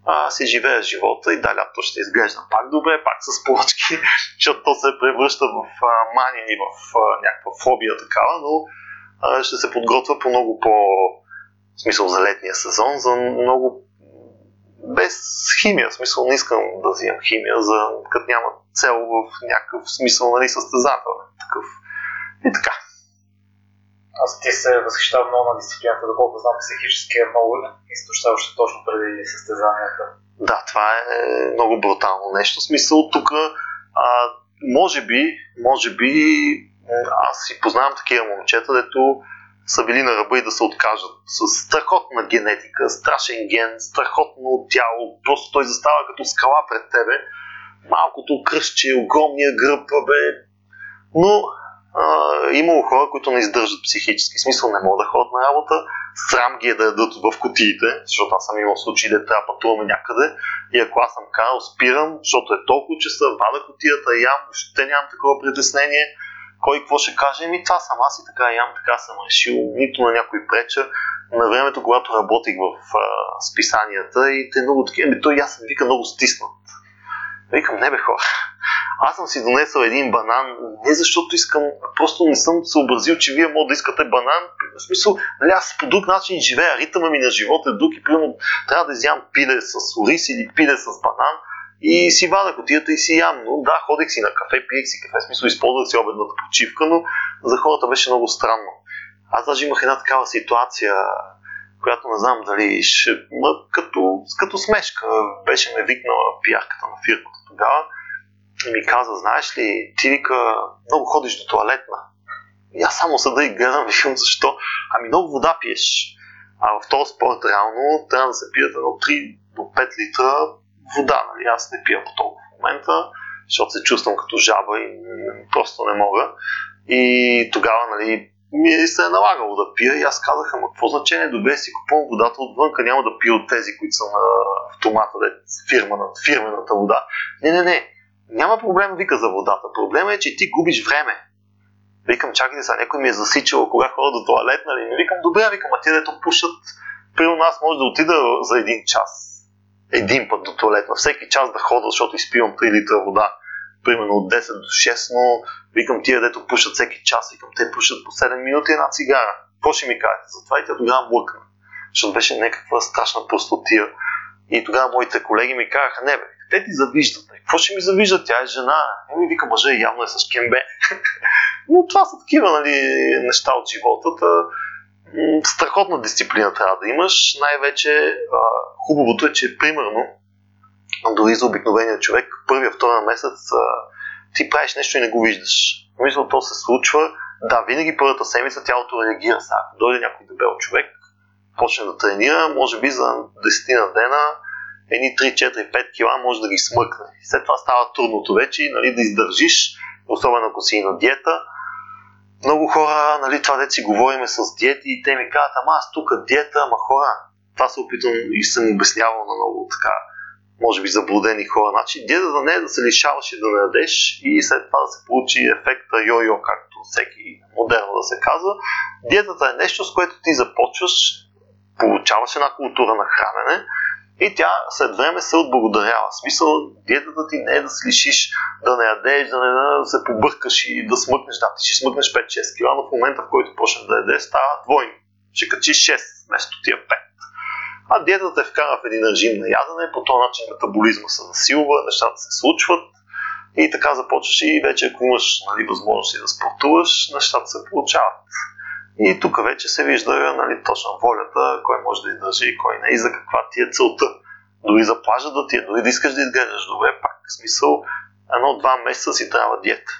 а, си живея живота и да, лято ще изглежда пак добре, пак с плочки, защото то се превръща в а, мания и в а, някаква фобия такава, но а, ще се подготвя по много по в смисъл за летния сезон, за много без химия, в смисъл не искам да взимам химия, за, като няма цел в някакъв смисъл, нали, състезателен такъв. И така. Аз ти се възхищавам много на дисциплината, доколко знам психически е много изтощаващо точно преди състезанията. Да, това е много брутално нещо. В смисъл тук, а, може би, може би, аз си познавам такива момчета, дето са били на ръба и да се откажат. С страхотна генетика, страшен ген, страхотно тяло. Просто той застава като скала пред тебе. Малкото кръстче, огромния гръб, бе. Но имало хора, които не издържат психически. Смисъл не могат да ходят на работа. Срам ги е да ядат в котиите, защото аз съм имал случаи да трябва пътуваме някъде. И ако аз съм карал, спирам, защото е толкова часа, вада котията, ям, въобще нямам такова притеснение кой какво ще каже, ми това съм аз и така ям, така съм решил, нито на някой преча. На времето, когато работих в а, списанията и те много такива, ами той аз съм вика много стиснат. Викам, не бе хора, аз съм си донесъл един банан, не защото искам, просто не съм съобразил, че вие може да искате банан. В смисъл, нали, аз по друг начин живея, ритъма ми на живота е друг и примерно трябва да изям пиле с ориз или пиле с банан и си вада котията и си ям. Но да, ходех си на кафе, пиех си кафе, в смисъл използвах си обедната почивка, но за хората беше много странно. Аз даже имах една такава ситуация, която не знам дали ще... Като, като смешка беше ме викнала пиярката на фирмата тогава и ми каза, знаеш ли, ти вика, много ходиш до туалетна. И аз само съда и гледам, викам защо. Ами много вода пиеш. А в този спорт реално трябва да се пият едно 3 до 5 литра вода. Нали? Аз не пия по толкова в момента, защото се чувствам като жаба и просто не мога. И тогава нали, ми се е налагало да пия и аз казах, ама какво значение, добре си купувам водата отвънка, няма да пия от тези, които са на автомата, де, фирма, на фирмената вода. Не, не, не, няма проблем, вика за водата. Проблема е, че ти губиш време. Викам, чакайте сега, някой ми е засичал кога хора до туалет, нали? Викам, добре, викам, а ти дето пушат, примерно аз може да отида за един час един път до туалетна, всеки час да хода, защото изпивам 3 литра вода, примерно от 10 до 6, но викам тия, дето пушат всеки час, викам те пушат по 7 минути една цигара. Какво ще ми кажете? Затова и тя тогава млъкна, защото беше някаква страшна простотия. И тогава моите колеги ми казаха, не бе, те ти завиждат. Какво ще ми завиждат? Тя е жена. Не ми вика мъжа явно е с кембе. Но това са такива нали, неща от живота страхотна дисциплина трябва да имаш. Най-вече а, хубавото е, че примерно, дори за обикновения човек, първия, втория месец а, ти правиш нещо и не го виждаш. Мисля, то се случва. Да, винаги първата седмица тялото реагира. Сега, ако дойде някой дебел човек, почне да тренира, може би за 10 на дена, едни 3, 4, 5 кила може да ги смъкне. След това става трудното вече, нали, да издържиш, особено ако си и на диета много хора, нали, това дете си говориме с диети и те ми казват, ама аз тук диета, ама хора, това се опитвам и съм обяснявал на много така, може би заблудени хора. Значи диетата не е да се лишаваш и да ядеш и след това да се получи ефекта йо-йо, както всеки модерно да се казва. Диетата е нещо, с което ти започваш, получаваш една култура на хранене, и тя след време се отблагодарява. В смисъл, диетата ти не е да се лишиш, да не ядеш, да не да се побъркаш и да смъкнеш. Да, ти ще смъкнеш 5-6 кг, но в момента, в който почнеш да ядеш, става двойно. Ще качиш 6 вместо тия 5. А диетата е вкара в един режим на ядене, по този начин метаболизма се засилва, нещата се случват и така започваш и вече ако имаш нали, възможности да спортуваш, нещата се получават. И тук вече се вижда нали, точно волята, кой може да издържи и кой не и за каква ти е целта. Дори за плажа да ти е, дори да искаш да изглеждаш добре, пак в смисъл едно-два месеца си трябва диета.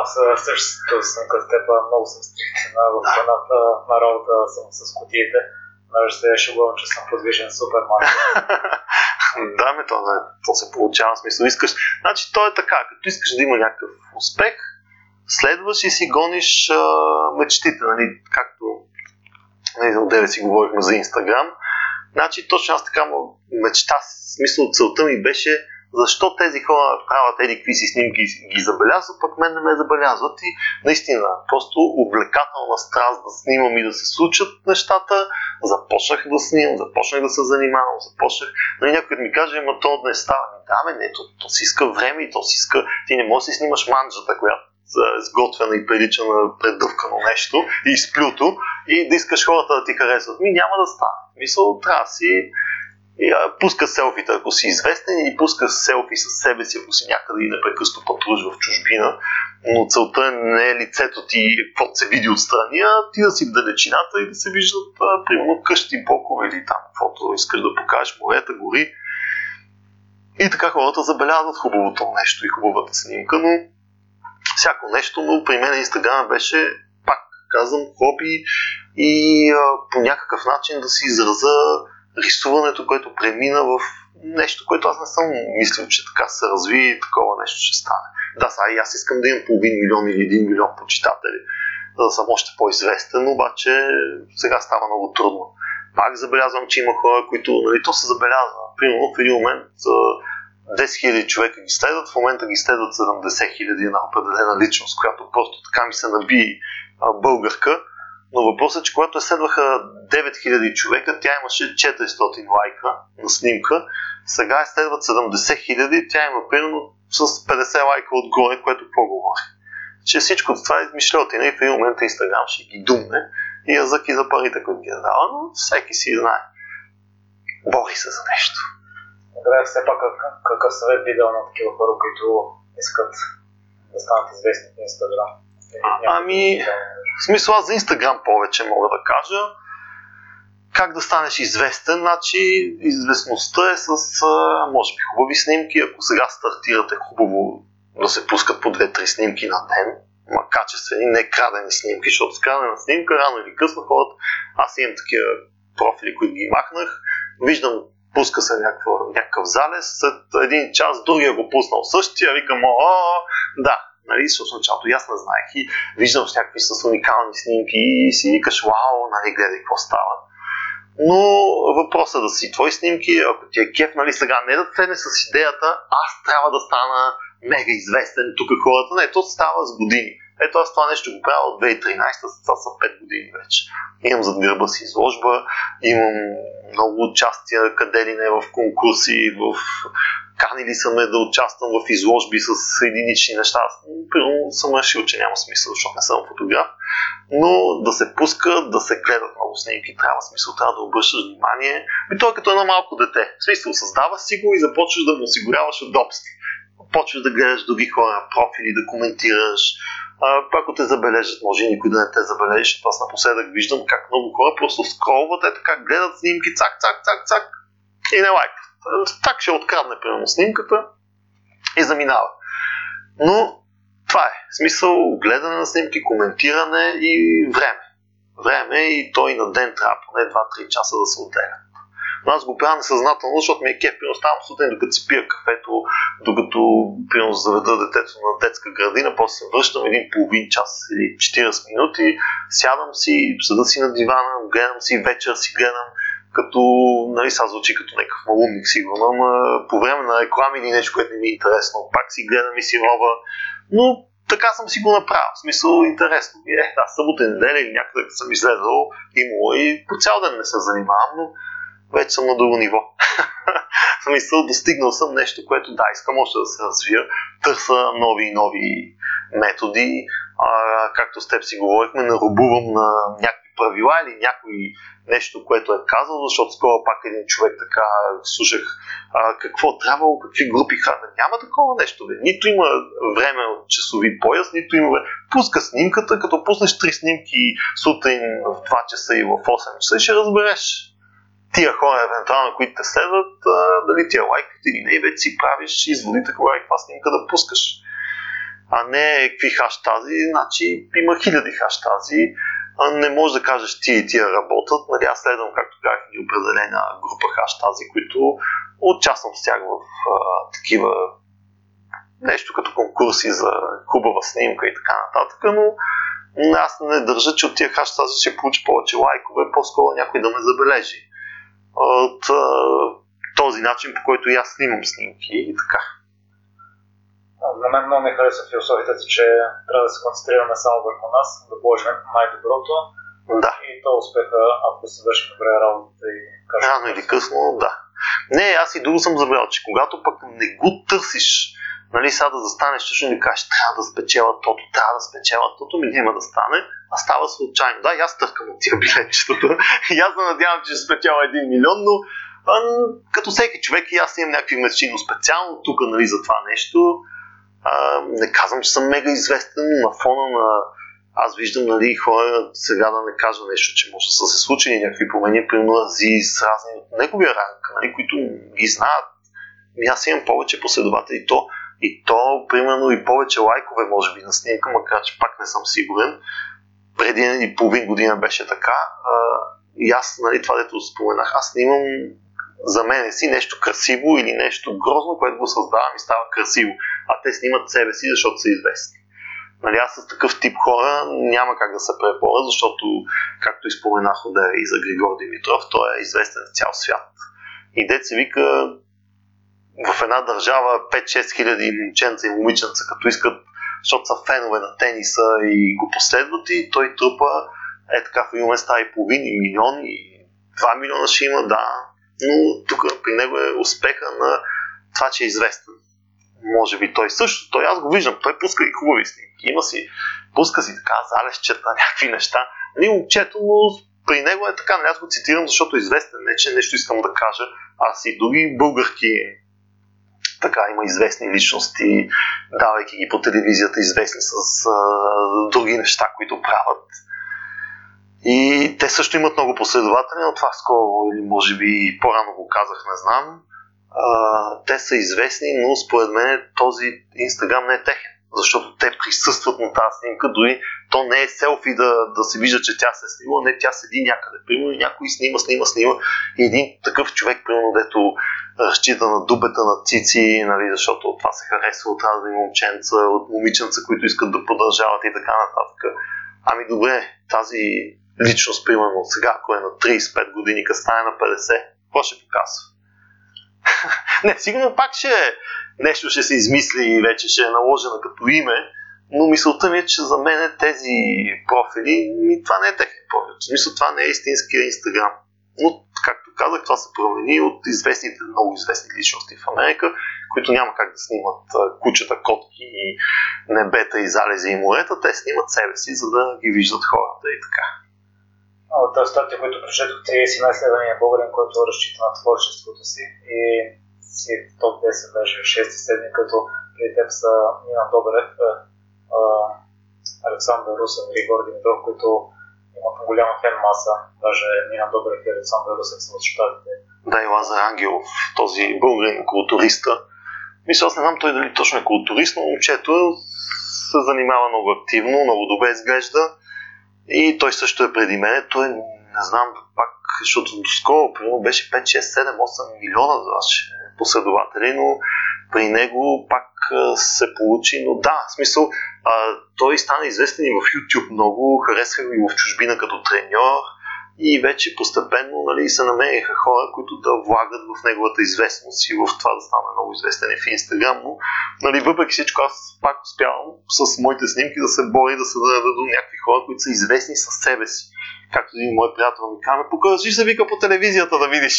Аз също съм като теб, много съм стриктен в храната, на работа съм с котиите. Даже се шугувам, че съм подвижен супермаркет. да, ме то, не, то се получава смисъл. Искаш, значи то е така, като искаш да има някакъв успех, следваш и си гониш а, мечтите, нали, както нали, отделе си говорихме за Инстаграм. Значи точно аз така мечта, смисъл целта ми беше защо тези хора правят еди какви си снимки и ги забелязват, пък мен не ме забелязват и наистина просто увлекателна страст да снимам и да се случат нещата. Започнах да снимам, започнах да се занимавам, започнах. Но и някой ми каже, ама то не става. Да, ме, не, то, то си иска време и то си иска. Ти не можеш да си снимаш манджата, която сготвена и приличана предъвкано нещо и изплюто и да искаш хората да ти харесват. Ми няма да стане. Мисъл, трябва си и, пуска селфита, ако си известен, или пуска селфи с себе си, ако си някъде и непрекъснато пътуваш в чужбина. Но целта не е лицето ти, каквото се види отстрани, а ти да си в далечината и да се виждат, а, примерно, къщи, блокове или там, каквото искаш да покажеш, морета, гори. И така хората забелязват хубавото нещо и хубавата снимка, но всяко нещо, но при мен Инстаграм беше, пак казвам, хоби и а, по някакъв начин да си израза рисуването, което премина в нещо, което аз не съм мислил, че така се разви и такова нещо ще стане. Да, сега и аз искам да имам половин милион или един милион почитатели, за да съм още по-известен, обаче сега става много трудно. Пак забелязвам, че има хора, които, нали, то се забелязва. Примерно в един момент 10 000 човека ги следват, в момента ги следват 70 000 на определена личност, която просто така ми се наби българка но въпросът е, че когато следваха 9000 човека, тя имаше 400 лайка на снимка. Сега е следват 70 хиляди, тя има примерно с 50 лайка отгоре, което по-говори. Че всичко това е измишлетина и в един момент Инстаграм ще ги думне и язък и за парите, които ги е дава, но всеки си знае. Бори се за нещо. Добре, все пак какъв съвет би дал на такива хора, които искат да станат известни в Инстаграм? Ами, в смисъл аз за Инстаграм повече мога да кажа. Как да станеш известен? Значи известността е с, може би, хубави снимки. Ако сега стартирате хубаво да се пускат по 2-3 снимки на ден, ма качествени, не крадени снимки, защото с крадена снимка рано или късно хората, аз имам такива профили, които ги махнах, виждам пуска се някакъв, някакъв залез, след един час другия го пуснал същия, викам, о, да, нали, с началото и аз не знаех и виждам с някакви с уникални снимки и си викаш, вау, нали, гледай какво става. Но въпросът е да си твои снимки, ако ти е кеф, нали, сега не да седне с идеята, аз трябва да стана мега известен, тук хората, не, то става с години. Ето аз това нещо го правя от 2013, това са 5 години вече. Имам зад гърба си изложба, имам много участия, къде ли не в конкурси, в канили са ме да участвам в изложби с единични неща. Аз съм решил, че няма смисъл, защото не съм фотограф. Но да се пускат, да се гледат много снимки, трябва смисъл, трябва да обръщаш внимание. И той е като едно малко дете. В смисъл, създава си го и започваш да му осигуряваш удобство. Почваш да гледаш други хора, профили, да коментираш. Ако те забележат, може и никой да не те забележи, защото аз напоследък виждам как много хора просто скролват, е така, гледат снимки, цак, цак, цак, цак и не лайкат так ще открадне, примерно, снимката и заминава. Но това е. Смисъл гледане на снимки, коментиране и време. Време и той на ден трябва поне 2-3 часа да се отделя. Но аз го правя несъзнателно, защото ми е кеф. Примерно ставам сутрин, докато си пия кафето, докато примерно заведа детето на детска градина, после се връщам един половин час или 40 минути, сядам си, седа си на дивана, гледам си вечер, си гледам като, нали, сега звучи като някакъв малумник сигурно, но по време на реклами или нещо, което не ми е интересно, пак си гледам и си рова, но така съм си го направил. В смисъл интересно. И, е, да, събота и неделя или някъде съм излезъл, имало и по цял ден не се занимавам, но вече съм на друго ниво. в смисъл, достигнал съм нещо, което да, искам още да се развия, търса нови и нови методи, а, както с теб си говорихме, нарубувам на някакви правила или някои нещо, което е казал, защото скоро пак един човек така слушах а, какво трябвало, какви групи храна. Няма такова нещо. Бе. Нито има време от часови пояс, нито има време. Пуска снимката, като пуснеш три снимки сутрин в 2 часа и в 8 часа, ще разбереш тия хора, евентуално, които те следват, а, дали тия лайкат или не, вече си правиш изводите, кога и каква снимка да пускаш. А не какви хаштази, значи има хиляди хаштази не може да кажеш ти и тия работят. Нали, аз следвам, както казах, и определена група хаштази, които участвам с тях в а, такива нещо като конкурси за хубава снимка и така нататък, но аз не държа, че от тия хаштази ще получи повече лайкове, по-скоро някой да ме забележи. От, а, то този начин, по който и аз снимам снимки и така. На мен много ми харесва философията, че трябва да се концентрираме само върху нас, да положим най-доброто да. и то успеха, ако се върши добре работата и кажа. Рано или късно, да. Не, аз и друго съм забрал, че когато пък не го търсиш, нали, сега да застанеш, ще ни кажеш, трябва да спечела тото, трябва да спечела тото, ми няма да стане, а става случайно. Да, и аз търкам от тия билетчетата. и аз се надявам, че ще спечела един милион, но а, като всеки човек и аз имам някакви мечти, но специално тук нали, за това нещо. Не казвам, че съм мега известен, но на фона на аз виждам нали, хора, сега да не кажа нещо, че може да са се случили някакви промени, примерно Азиз, разни от неговия ранг, нали, които ги знаят. И аз имам повече последователи. То, и то, примерно, и повече лайкове, може би, на снимка, макар че пак не съм сигурен. Преди и половин година беше така. А, и аз, нали, това дето споменах, аз снимам за мен си нещо красиво или нещо грозно, което го създавам и става красиво. А те снимат себе си, защото са известни. Нали, аз с такъв тип хора няма как да се преборя, защото, както изпоменах и за Григор Димитров, той е известен в цял свят. И дет се вика в една държава 5-6 хиляди момченца и момиченца, като искат, защото са фенове на тениса и го последват и той трупа е така в един става и половин и милион и 2 милиона ще има, да. Но тук при него е успеха на това, че е известен може би той също. Той аз го виждам, той пуска и хубави снимки. Има си, пуска си така залезчета, някакви неща. Нали, момчето, но при него е така, нали, аз го цитирам, защото известен, не че нещо искам да кажа. Аз и други българки така има известни личности, давайки ги по телевизията, известни с а, други неща, които правят. И те също имат много последователи, но това скоро или може би по-рано го казах, не знам а, те са известни, но според мен този Инстаграм не е техен, защото те присъстват на тази снимка, дори то не е селфи да, да се вижда, че тя се е снимала, не тя седи някъде. Примерно някой снима, снима, снима и един такъв човек, примерно, дето разчита на дубета на цици, нали, защото това се харесва от разни момченца, от момиченца, които искат да продължават и така нататък. Ами добре, тази личност, примерно, сега, ако е на 35 години, стане на 50, какво ще показва? Не, сигурно пак ще нещо ще се измисли и вече ще е наложена като име, но мисълта ми е, че за мен тези профили, ми, това не е техен профил. В смисъл, това не е истинския Инстаграм. Но, както казах, това се промени от известните, много известни личности в Америка, които няма как да снимат кучета, котки, небета и залези и морета. Те снимат себе си, за да ги виждат хората и така от статия, която прочетох, 31 изследвания българин, който разчита на творчеството си и си в топ 10 беше 6-7, като при теб са Нина Добрев, Александър Русев и Гор Димитров, които имат голяма фен маса. Даже Нина Добрев и Александър Русев са от щатите. Да, и Лазар Ангелов, този българин културиста. Мисля, аз не знам той дали точно е културист, но момчето се занимава много активно, много добре изглежда и той също е преди мен. Той не знам пак, защото доскоро, примерно, беше 5, 6, 7, 8 милиона ваши последователи, но при него пак се получи. Но да, в смисъл, а, той стана известен и в YouTube много, харесва го и в чужбина като треньор и вече постепенно нали, се намериха хора, които да влагат в неговата известност и в това да стане много известен и в Инстаграм, но нали, въпреки всичко аз пак успявам с моите снимки да се боря и да се даде до някакви хора, които са известни със себе си. Както един мой приятел ми казва, покажи се вика по телевизията да видиш.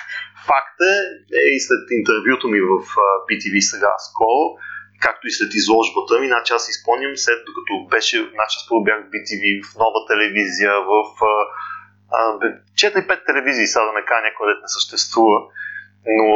Факт е, е и след интервюто ми в BTV сега скоро, както и след изложбата ми, значи аз изпълням след докато беше, значи аз бях в BTV, в нова телевизия, в 4-5 телевизии, сега да не кажа някой не съществува, но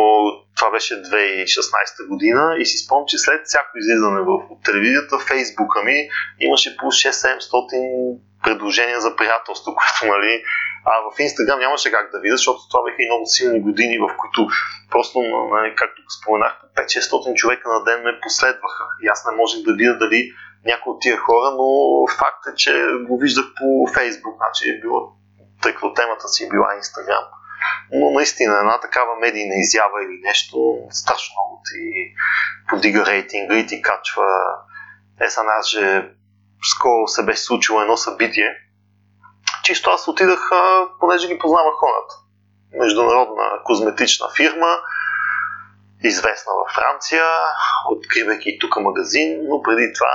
това беше 2016 година и си спомням, че след всяко излизане в телевизията, фейсбука ми имаше по 6-700 предложения за приятелство, което нали, а в Инстаграм нямаше как да видя, защото това бяха и много силни години, в които просто, нали, както споменах, 5-600 човека на ден ме последваха. И аз не можех да видя дали някои от тия хора, но факт е, че го виждах по Фейсбук, значи е било тъй като темата си е била Инстаграм. Но наистина една такава медийна изява или нещо страшно много ти подига рейтинга и ти качва. Е, са че скоро се беше случило едно събитие. Чисто аз отидах, понеже ги познавах хората. международна козметична фирма, известна във Франция, откривайки тук магазин, но преди това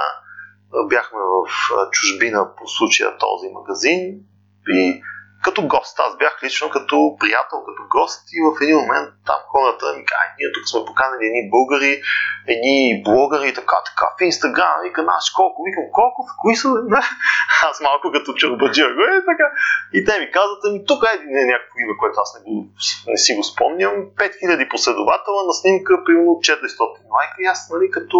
бяхме в чужбина по случая този магазин и като гост. Аз бях лично като приятел, като гост и в един момент там хората ми казаха, ние тук сме поканали едни българи, едни блогъри и така, така в Инстаграм, вика, наш колко, викам, колко, в кои са? аз малко като чурбаджия, е, така. И те ми казват, ами тук е някакво име, което аз не, го, не си го спомням, 5000 последователя на снимка, примерно 400 лайка и аз, нали, като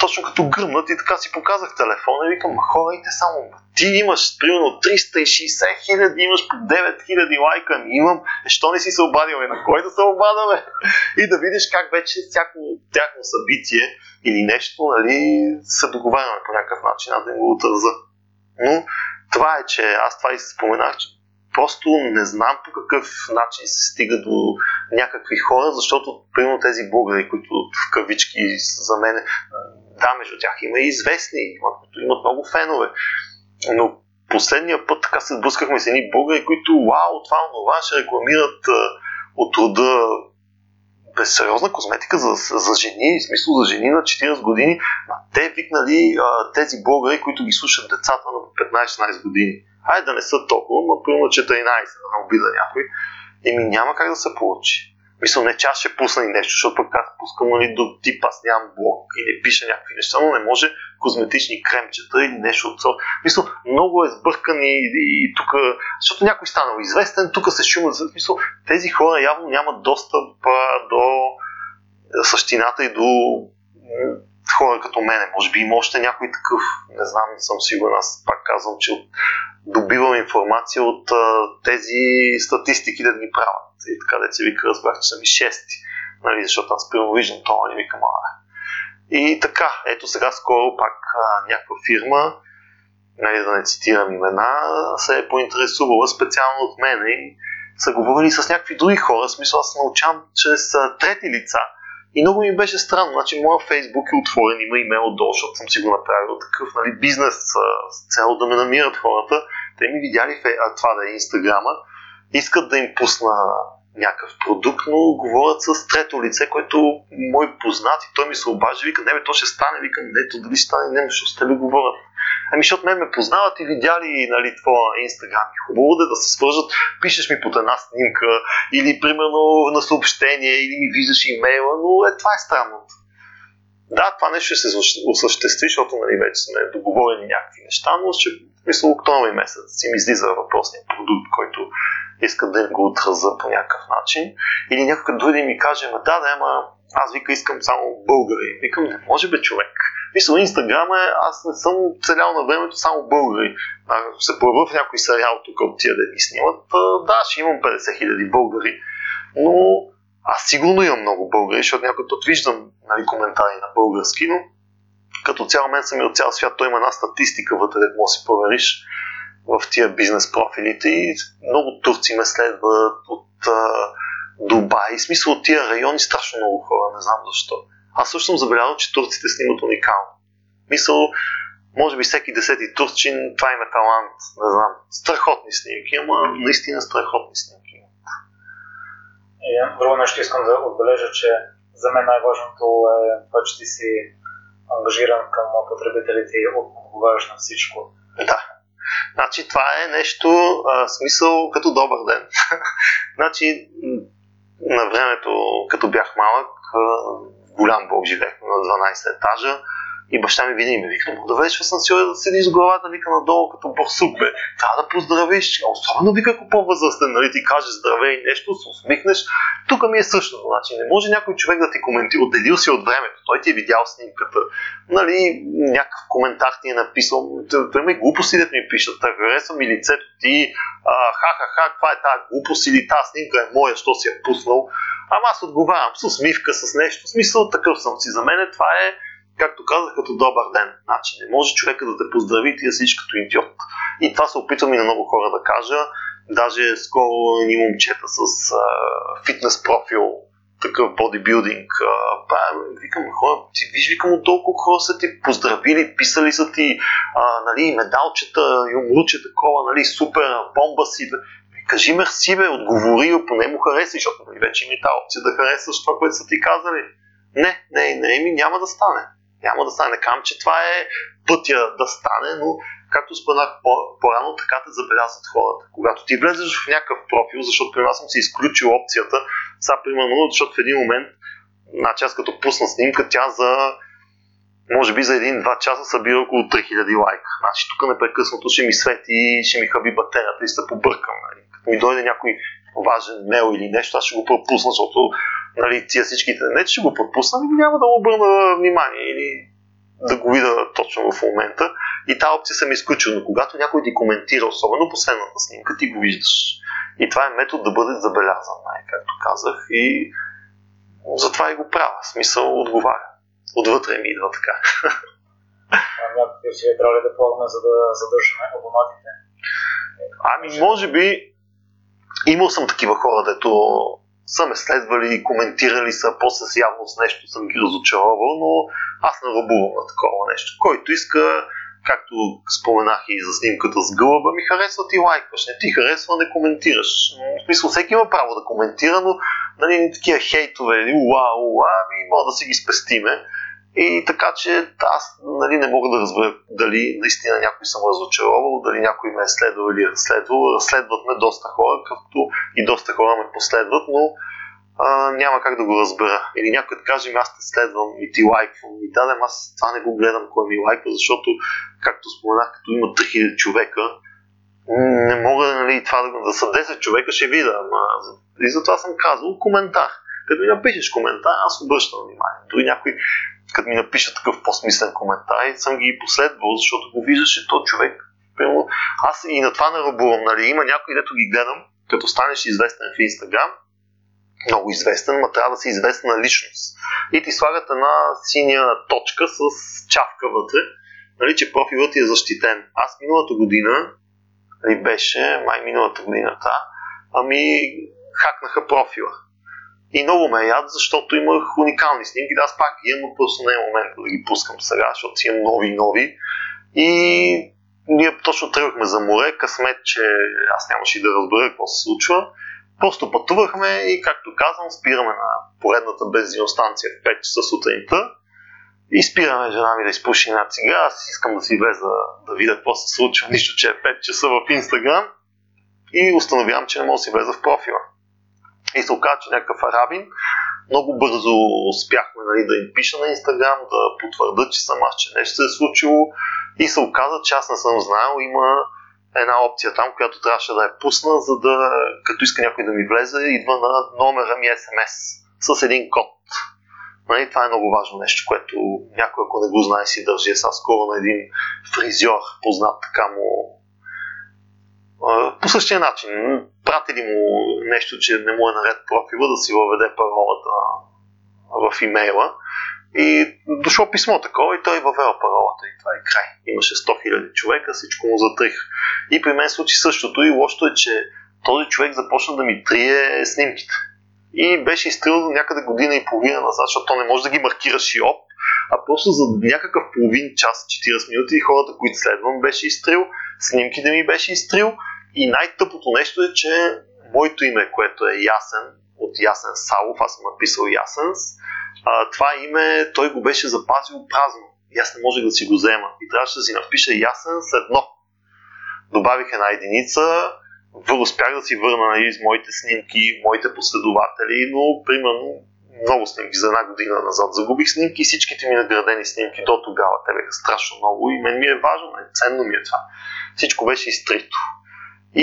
точно като гръмнат и така си показах телефона и викам, хора, идите само, ти имаш примерно 360 хиляди, имаш по 9 хиляди лайка, ами имам, е, що не си се обадил, на кой да се обадаме? И да видиш как вече всяко тяхно събитие или нещо, нали, се договаряме по някакъв начин, а да им го отраза. Но това е, че аз това и споменах, че просто не знам по какъв начин се стига до някакви хора, защото, примерно, тези българи, които в кавички за мен да, между тях има и известни, които имат много фенове. Но последния път така се сблъскахме с едни българи, които, вау, това, това ще рекламират а, от рода безсериозна козметика за, за жени, в смисъл за жени на 40 години. А те викнали а, тези българи, които ги слушат децата на 15-16 години. Айде да не са толкова, но примерно 14, да не обида някой. Еми няма как да се получи. Мисля, не че аз ще пусна и нещо, защото пък аз пускам нали, до тип, аз нямам блог и не пиша някакви неща, но не може козметични кремчета или нещо от сорта. Мисля, много е сбъркан и, и, и тук, защото някой станал известен, тук се шума. Мисля, тези хора явно нямат достъп а, до същината и до хора като мене. Може би има още някой такъв, не знам, не съм сигурен. Аз пак казвам, че добивам информация от а, тези статистики да ги правят. И така си вика, разбрах, че са ми шести. Нали, защото аз първо виждам това и викам, а. И така, ето сега скоро пак а, някаква фирма, нали, да не цитирам имена, се е поинтересувала специално от мен и са говорили с някакви други хора, в смисъл аз научавам чрез а, трети лица. И много ми беше странно. Значи, моя фейсбук е отворен, има имейл долу, защото съм си го направил такъв нали, бизнес с цел да ме намират хората. Те ми видяли а, това да е инстаграма искат да им пусна някакъв продукт, но говорят с трето лице, което мой познат и той ми се обажда, вика, не бе, то ще стане, викам, не, то дали ще стане, не, защото с тебе говорят. Ами, защото мен ме познават и видяли нали, твоя инстаграм. Хубаво да, да се свържат, пишеш ми под една снимка или примерно на съобщение или ми виждаш имейла, но е, това е странното. Да, това нещо ще се осъществи, защото нали, вече сме договорени някакви неща, но ще, мисля, октомври месец си ми излиза въпросния продукт, който искат да им го отраза по някакъв начин. Или някой дойде и ми каже, да, да, ама аз вика искам само българи. Викам, не може бе човек. Мисля, Инстаграм е, аз не съм целял на времето само българи. Ако се появя в някой сериал тук от тия да ми снимат, да, ще имам 50 хиляди българи. Но аз сигурно имам много българи, защото някой път виждам нали, коментари на български, но като цял мен съм и от цял свят, той има една статистика вътре, да може си провериш в тия бизнес профилите и много турци ме следват от а, Дубай. В смисъл от тия райони страшно много хора, не знам защо. Аз също съм забелязал, че турците снимат уникално. Мисъл, може би всеки десети турчин, това им е талант, не знам. Страхотни снимки, ама наистина страхотни снимки. И друго нещо искам да отбележа, че за мен най-важното е това, че ти си ангажиран към потребителите и отговаряш на всичко. Да. Значи това е нещо, а, смисъл като добър ден. значи на времето, като бях малък, а, голям блок живеехме на 12 етажа и баща ми винаги ми вика, да влезеш в асансьора да седиш с главата, вика надолу като борсук, бе. Трябва да поздравиш. Особено вика, ако по-възрастен, нали, ти кажеш здравей и нещо, се усмихнеш. Тук ми е същото. Значи, не може някой човек да ти коментира, отделил си от времето. Той ти е видял снимката. Нали, някакъв коментар ти е написал. Той ми глупости да ми пишат. Да харесва ми лицето ти. Ха-ха-ха, каква е тази глупост или тази снимка е моя, що си е пуснал. Ама аз отговарям с усмивка, с нещо. Смисъл такъв съм си. За мен това е както казах, като добър ден. Значи не може човека да те поздрави ти да си като идиот. И това се опитвам и на много хора да кажа. Даже скоро ни момчета с а, фитнес профил, такъв бодибилдинг, викам хора, ти виж, викам от толкова хора са ти поздравили, писали са ти а, нали, медалчета, юмруче такова, нали, супер, бомба си. кажи мерси, бе, отговори, поне му хареса, защото нали, вече има тази опция да харесаш това, което са ти казали. Не, не, не, ми няма да стане. Няма да стане. Не кам, че това е пътя да стане, но както споменах по-рано, така те забелязват хората. Когато ти влезеш в някакъв профил, защото при нас съм си изключил опцията, сега примерно, защото в един момент, значи аз като пусна снимка, тя за може би за един-два часа събира около 3000 лайка. Значи тук непрекъснато ще ми свети ще ми хаби батерията и се побъркам. Нали. Като ми дойде някой важен мейл или нещо, аз ще го пропусна, защото нали, тия всичките не, че ще го пропусна, но няма да му обърна внимание или да го видя точно в момента. И тази опция съм изключил, но когато някой ти коментира, особено последната снимка, ти го виждаш. И това е метод да бъде забелязан, както казах. И затова и го правя. Смисъл отговаря. Отвътре ми идва така. Някакви си е трябва да ползваме, за да задържаме абонатите? Ами, може би, имал съм такива хора, дето са ме следвали, коментирали са, после с явно с нещо съм ги разочаровал, но аз не ръбувам на такова нещо. Който иска, както споменах и за снимката с гълъба, ми харесва ти лайкваш, не ти харесва, не коментираш. В смисъл, всеки има право да коментира, но нали, такива хейтове, уа, уа, ми може да си ги спестиме. И така че аз нали, не мога да разбера дали наистина някой съм разочаровал, дали някой ме е следвал или разследвал. Разследват ме доста хора, като и доста хора ме последват, но а, няма как да го разбера. Или някой да каже, аз те следвам и ти лайквам. И да, аз това не го гледам кой ми лайква, защото, както споменах, като има 3000 човека, не мога нали, това да, да са 10 човека, ще видя. Ама, и затова съм казал коментар. Като ми напишеш коментар, аз обръщам внимание. Дори някой като ми напиша такъв по-смислен коментар и съм ги последвал, защото го виждаше то човек. Примерно, аз и на това не ръбувам. Нали? Има някой, дето ги гледам, като станеш известен в Инстаграм, много известен, но трябва да си известна личност. И ти слагат една синя точка с чавка вътре, нали, че профилът ти е защитен. Аз миналата година, нали, беше, май миналата година, та, ами хакнаха профила. И много ме яд, защото имах уникални снимки. Да, аз пак ги имам, просто не е момента да ги пускам сега, защото си имам нови и нови. И ние точно тръгвахме за море. Късмет, че аз нямаше да разбера какво се случва. Просто пътувахме и, както казвам, спираме на поредната бензиностанция в 5 часа сутринта и спираме жена ми да изпуши една цига. Аз искам да си влеза да видя какво се случва, нищо, че е 5 часа в Инстаграм и установявам, че не мога да си влеза в профила. И се оказа, че някакъв арабин много бързо успяхме нали, да им пиша на Инстаграм, да потвърда, че съм аз, че нещо се е случило. И се оказа, че аз не съм знаел, има една опция там, която трябваше да я пусна, за да, като иска някой да ми влезе, идва на номера ми SMS с един код. Нали, това е много важно нещо, което някой, ако не го знае, си държи. Сега скоро на един фризьор, познат така му по същия начин. Пратили му нещо, че не му е наред профила, да си въведе паролата в имейла. И дошло писмо такова и той въвел паролата и това е край. Имаше 100 000 човека, всичко му затрих. И при мен случи същото и лошото е, че този човек започна да ми трие снимките. И беше изтрил някъде година и половина назад, защото то не може да ги маркираш и оп, а просто за някакъв половин час, 40 минути, хората, които следвам, беше изтрил, снимките ми беше изтрил и най-тъпото нещо е, че моето име, което е Ясен, от Ясен Салов, аз съм написал Ясенс, а, това име той го беше запазил празно. И аз не можех да си го взема. И трябваше да си напиша Ясен с едно. Добавих една единица, успях да си върна нали, моите снимки, моите последователи, но примерно много снимки за една година назад. Загубих снимки и всичките ми наградени снимки до тогава. Те бяха страшно много и мен ми е важно, не, ценно ми е това. Всичко беше изтрито.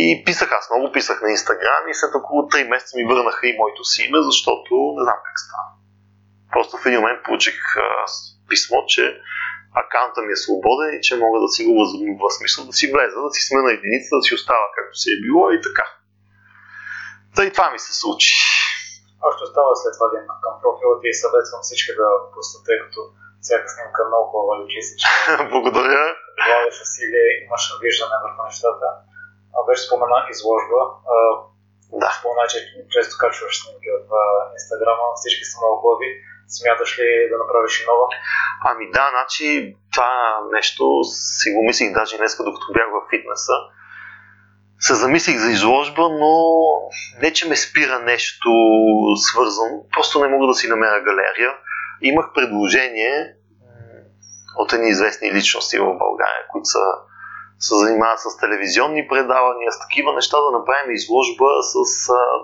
И писах, аз много писах на Инстаграм и след около 3 месеца ми върнаха и моето си име, защото не знам как става. Просто в един момент получих а, писмо, че акаунта ми е свободен и че мога да си го възобновя смисъл, да си влеза, да си смена единица, да си остава както си е било и така. Та и това ми се случи. А ще остава след това линк към профила ти и съветвам всички да пуснат, тъй като всяка снимка много хубава личи всички. Благодаря. Владеш усилие, имаш виждане върху нещата. А, беше спомена изложба. А, да. Спомена, че често качваш снимки в Инстаграма, всички са много хубави. Смяташ ли да направиш и нова? Ами да, значи това нещо си го мислих даже днес, докато бях в фитнеса. Се замислих за изложба, но не, че ме спира нещо свързано, просто не мога да си намеря галерия. Имах предложение от едни известни личности в България, които са, се занимават с телевизионни предавания, с такива неща, да направим изложба, с,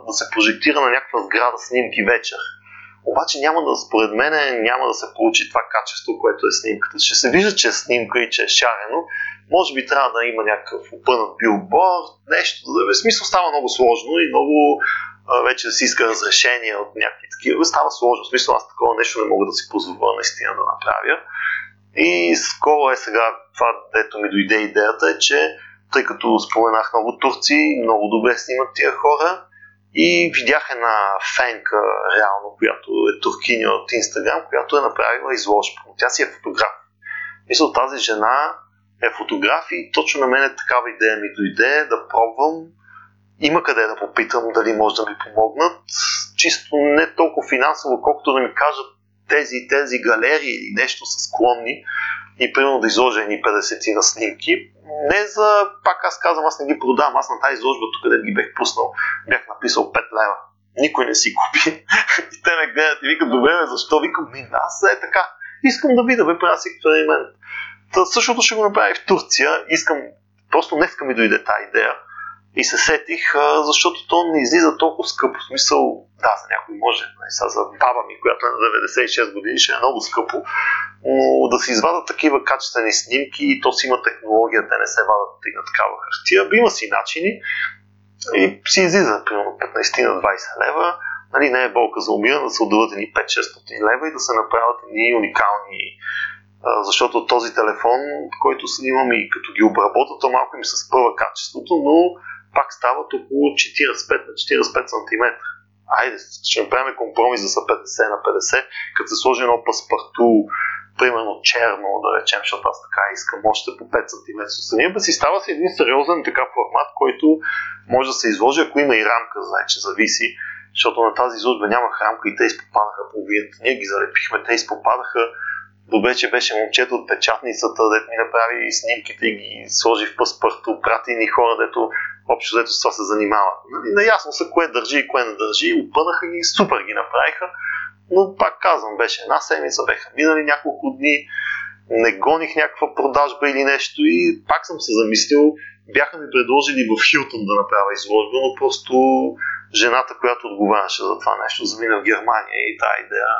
да се прожектира на някаква сграда снимки вечер. Обаче няма да, според мен, няма да се получи това качество, което е снимката. Ще се вижда, че е снимка и че е шарено. Може би трябва да има някакъв опънат билборд, нещо. В смисъл става много сложно и много вече да си иска разрешение от някакви такива. Става сложно. Смисъл аз такова нещо не мога да си позволя наистина да направя. И скоро е сега това, дето ми дойде идеята е, че тъй като споменах много турци, много добре снимат тия хора, и видях една фенка, реално, която е туркиня от Инстаграм, която е направила изложба. Тя си е фотограф. Мисля, тази жена е фотограф и точно на мен е такава идея ми дойде да пробвам. Има къде да попитам дали може да ми помогнат. Чисто не толкова финансово, колкото да ми кажат тези и тези галерии или нещо са склонни и примерно да изложа едни 50 на снимки. Не за, пак аз казвам, аз не ги продавам, аз на тази изложба, тук къде ги бях пуснал, бях написал 5 лева. Никой не си купи. и те ме гледат и викат, добре, защо? Викам, ми, аз е така. Искам да видя, бе, правя си експеримент. Та, същото ще го направя и в Турция. Искам, просто днеска ми дойде тази идея и се сетих, защото то не излиза толкова скъпо. В смисъл, да, за някой може. Нали, сега за баба ми, която е на 96 години, ще е много скъпо. Но да се извадат такива качествени снимки и то си има технология, те не се вадат и на такава хартия. Има си начини и си излиза примерно 15 на 20 лева. Нали, не е болка за умира да се отдават едни 5-600 лева и да се направят едни уникални защото този телефон, който снимам и като ги обработа, то малко ми се спъва качеството, но пак стават около 45 на 45 см. Айде, ще направим компромис да са 50 на 50, като се сложи едно паспарту, примерно черно, да речем, защото аз така искам още по 5 см отстрани, да си става си един сериозен така формат, който може да се изложи, ако има и рамка, значи зависи, защото на тази изложба нямах рамка и те изпопадаха половината. Ние ги залепихме, те изпопадаха Добре, беше момчето от печатницата, дето ми направи снимките и ги сложи в паспорто, прати ни хора, дето общо взето с това се занимават. Нали, наясно са кое държи и кое не държи, опънаха ги, супер ги направиха, но пак казвам, беше една седмица, беха минали няколко дни, не гоних някаква продажба или нещо и пак съм се замислил, бяха ми предложили в Хилтон да направя изложба, но просто жената, която отговаряше за това нещо, замина в Германия и тази идея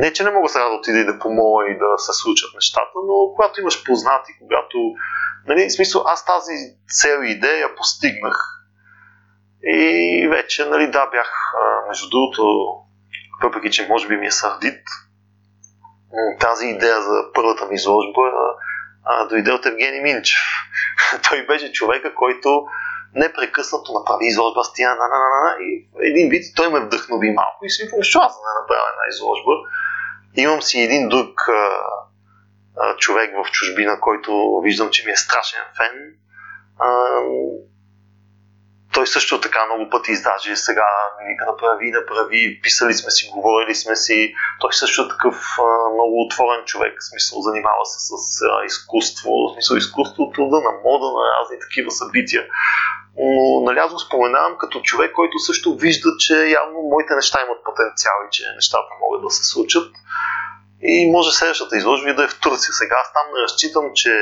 не, че не мога сега да отида и да помоля и да се случат нещата, но когато имаш познати, когато... Нали, в смисъл, аз тази цел и идея постигнах. И вече, нали, да, бях, а, между другото, въпреки, че може би ми е сърдит, тази идея за първата ми изложба а, дойде от Евгений Минчев. Той беше човека, който непрекъснато направи изложба с тия на, на, на, на, и един вид той ме вдъхнови малко и си викам, що аз не направя една изложба. Имам си един друг а, а, човек в чужбина, който виждам, че ми е страшен фен. А, той също така много пъти издаже сега нали, да прави, да прави, писали сме си, говорили сме си. Той също е такъв а, много отворен човек, в смисъл занимава се с а, изкуство, в смисъл изкуството на мода, на разни такива събития но аз го споменавам като човек, който също вижда, че явно моите неща имат потенциал и че нещата могат да се случат. И може следващата изложба да е в Турция. Сега аз там не разчитам, че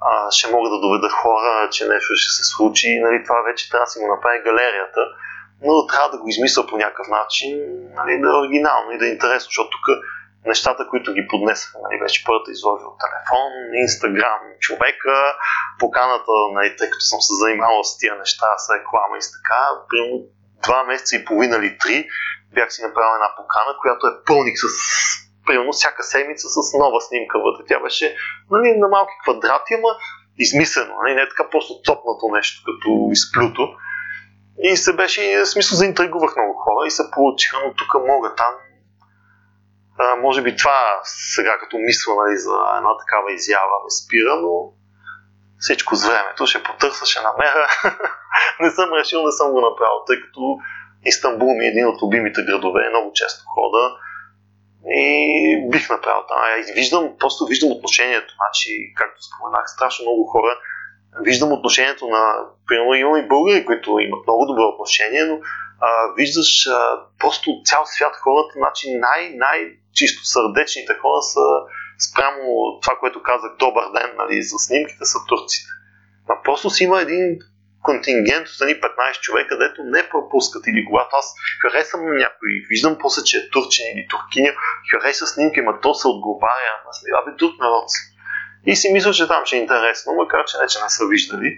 а, ще мога да доведа хора, че нещо ще се случи. Нали, това вече трябва да си го направи галерията. Но трябва да го измисля по някакъв начин, нали, да е оригинално и да е интересно, защото тук нещата, които ги поднесаха. Нали, беше първата изложба от телефон, Инстаграм, човека, поканата, нали, тъй като съм се занимавал с тия неща, с реклама и с така, примерно два месеца и половина или три бях си направил една покана, която е пълник с примерно всяка седмица с нова снимка вътре. Тя беше нали, на малки квадрати, ама измислено, нали, не е така просто цопнато нещо, като изплюто. И се беше, в смисъл, заинтригувах много хора и се получиха, но тук мога там а, може би това сега като мисля нали, за една такава изява ме спира, но всичко с времето ще потърся, ще намеря. не съм решил, не съм го направил, тъй като Истанбул ми е един от любимите градове, много често хода и бих направил там. Виждам, просто виждам отношението. Значи, както споменах, страшно много хора виждам отношението на, примерно имам и българи, които имат много добро отношение, но а, виждаш а, просто цял свят хората, значи най- най-чисто сърдечните хора са спрямо това, което казах добър ден нали, за снимките са турците. А просто си има един контингент от 15 човека, където не пропускат. Или когато аз харесвам на някой, виждам после, че е турчин или туркиня, хареса снимки, ма то се отговаря, аз абе друг народ И си мисля, че там ще е интересно, макар че не, че не са виждали,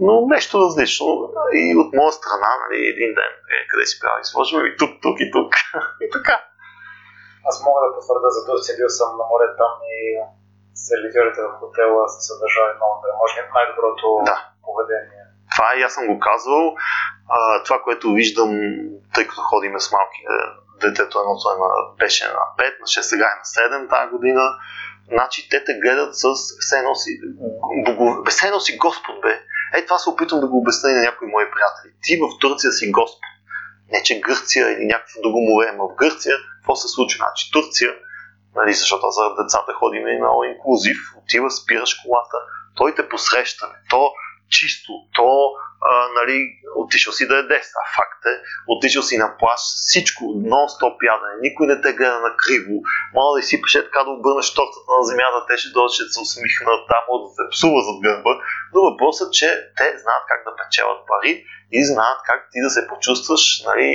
но нещо различно. И от моя страна, нали, един ден, е, къде си правил, сложим и тук, тук и тук. и така. Аз мога да потвърда за Турция, бил съм на море там и сервитьорите в хотела са съдържали много да може би най-доброто да. поведение. Това и аз съм го казвал. А, това, което виждам, тъй като ходиме с малки, е, детето едното е на, беше на 5, на 6, сега е на 7 тази година. Значи те те гледат с все едно си, все едно си Господ бе. Е, това се опитвам да го обясня и на някои мои приятели. Ти в Турция си Господ. Не, че Гърция или някакво друго море, но в Гърция какво се случва? Значи Турция, нали, защото за децата ходим и на инклюзив, отива, спираш колата, той те посреща. То чисто, то а, нали, отишъл си да ядеш, а факт е, отишъл си на плаш, всичко, нон-стоп ядене, никой не те гледа на криво, мога да си пише така да обърнеш тортата на земята, те ще дойдат, ще се усмихнат, там да се псува зад гърба, но въпросът е, че те знаят как да печелят пари и знаят как ти да се почувстваш, нали,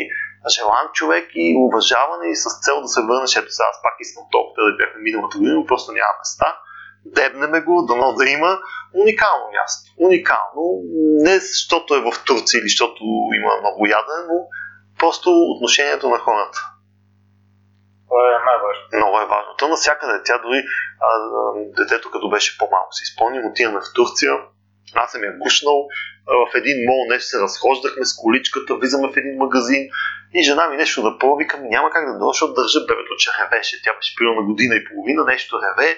желан човек и уважаване и с цел да се върнеш. Ето сега аз пак искам толкова да бяхме миналата година, просто няма места дебнеме го, дано да има уникално място. Уникално. Не защото е в Турция или защото има много ядене, но просто отношението на хората. Това е най-важно. Много е важно. То навсякъде. Тя дори а, детето, като беше по-малко, си спомням, отиваме в Турция. Аз съм я гушнал. В един мол нещо се разхождахме с количката, влизаме в един магазин и жена ми нещо да пробва, викам, няма как да дойда, защото държа бебето, че ревеше. Тя беше примерно на година и половина, нещо реве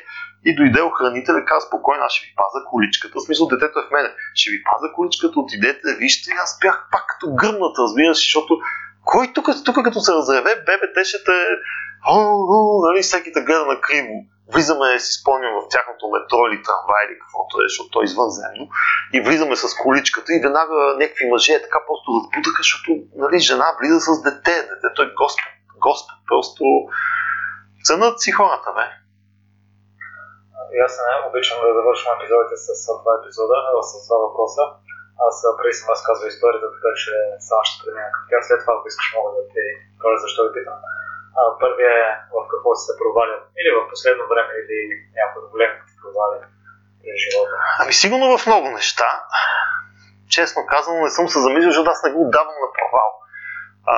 и дойде охранител и каза, спокойно, аз ще ви паза количката. В смисъл, детето е в мене. Ще ви паза количката, отидете, вижте. И аз бях пак като гърмната, разбираш, защото кой тук, тук като се разреве, бебе, те ще те... О, о, нали, всеки те гледа на криво. Влизаме, си спомням, в тяхното метро или трамвай или каквото е, защото то е извънземно. И влизаме с количката и веднага някакви мъже така просто разбудаха, защото нали, жена влиза с дете. Детето е Господ. Господ просто ценят си хората, бе. И аз не обичам да завършвам епизодите с два епизода, с два въпроса. Аз преди съм разказвал историята, така че само ще премина към тях. След това, ако искаш, мога да ти кажа защо ви питам. Първият е в какво се проваля. Или в последно време, или някой голем ти проваля през живота. Ами сигурно в много неща. Честно казвам, не съм се замислил, защото аз не го давам на провал. А,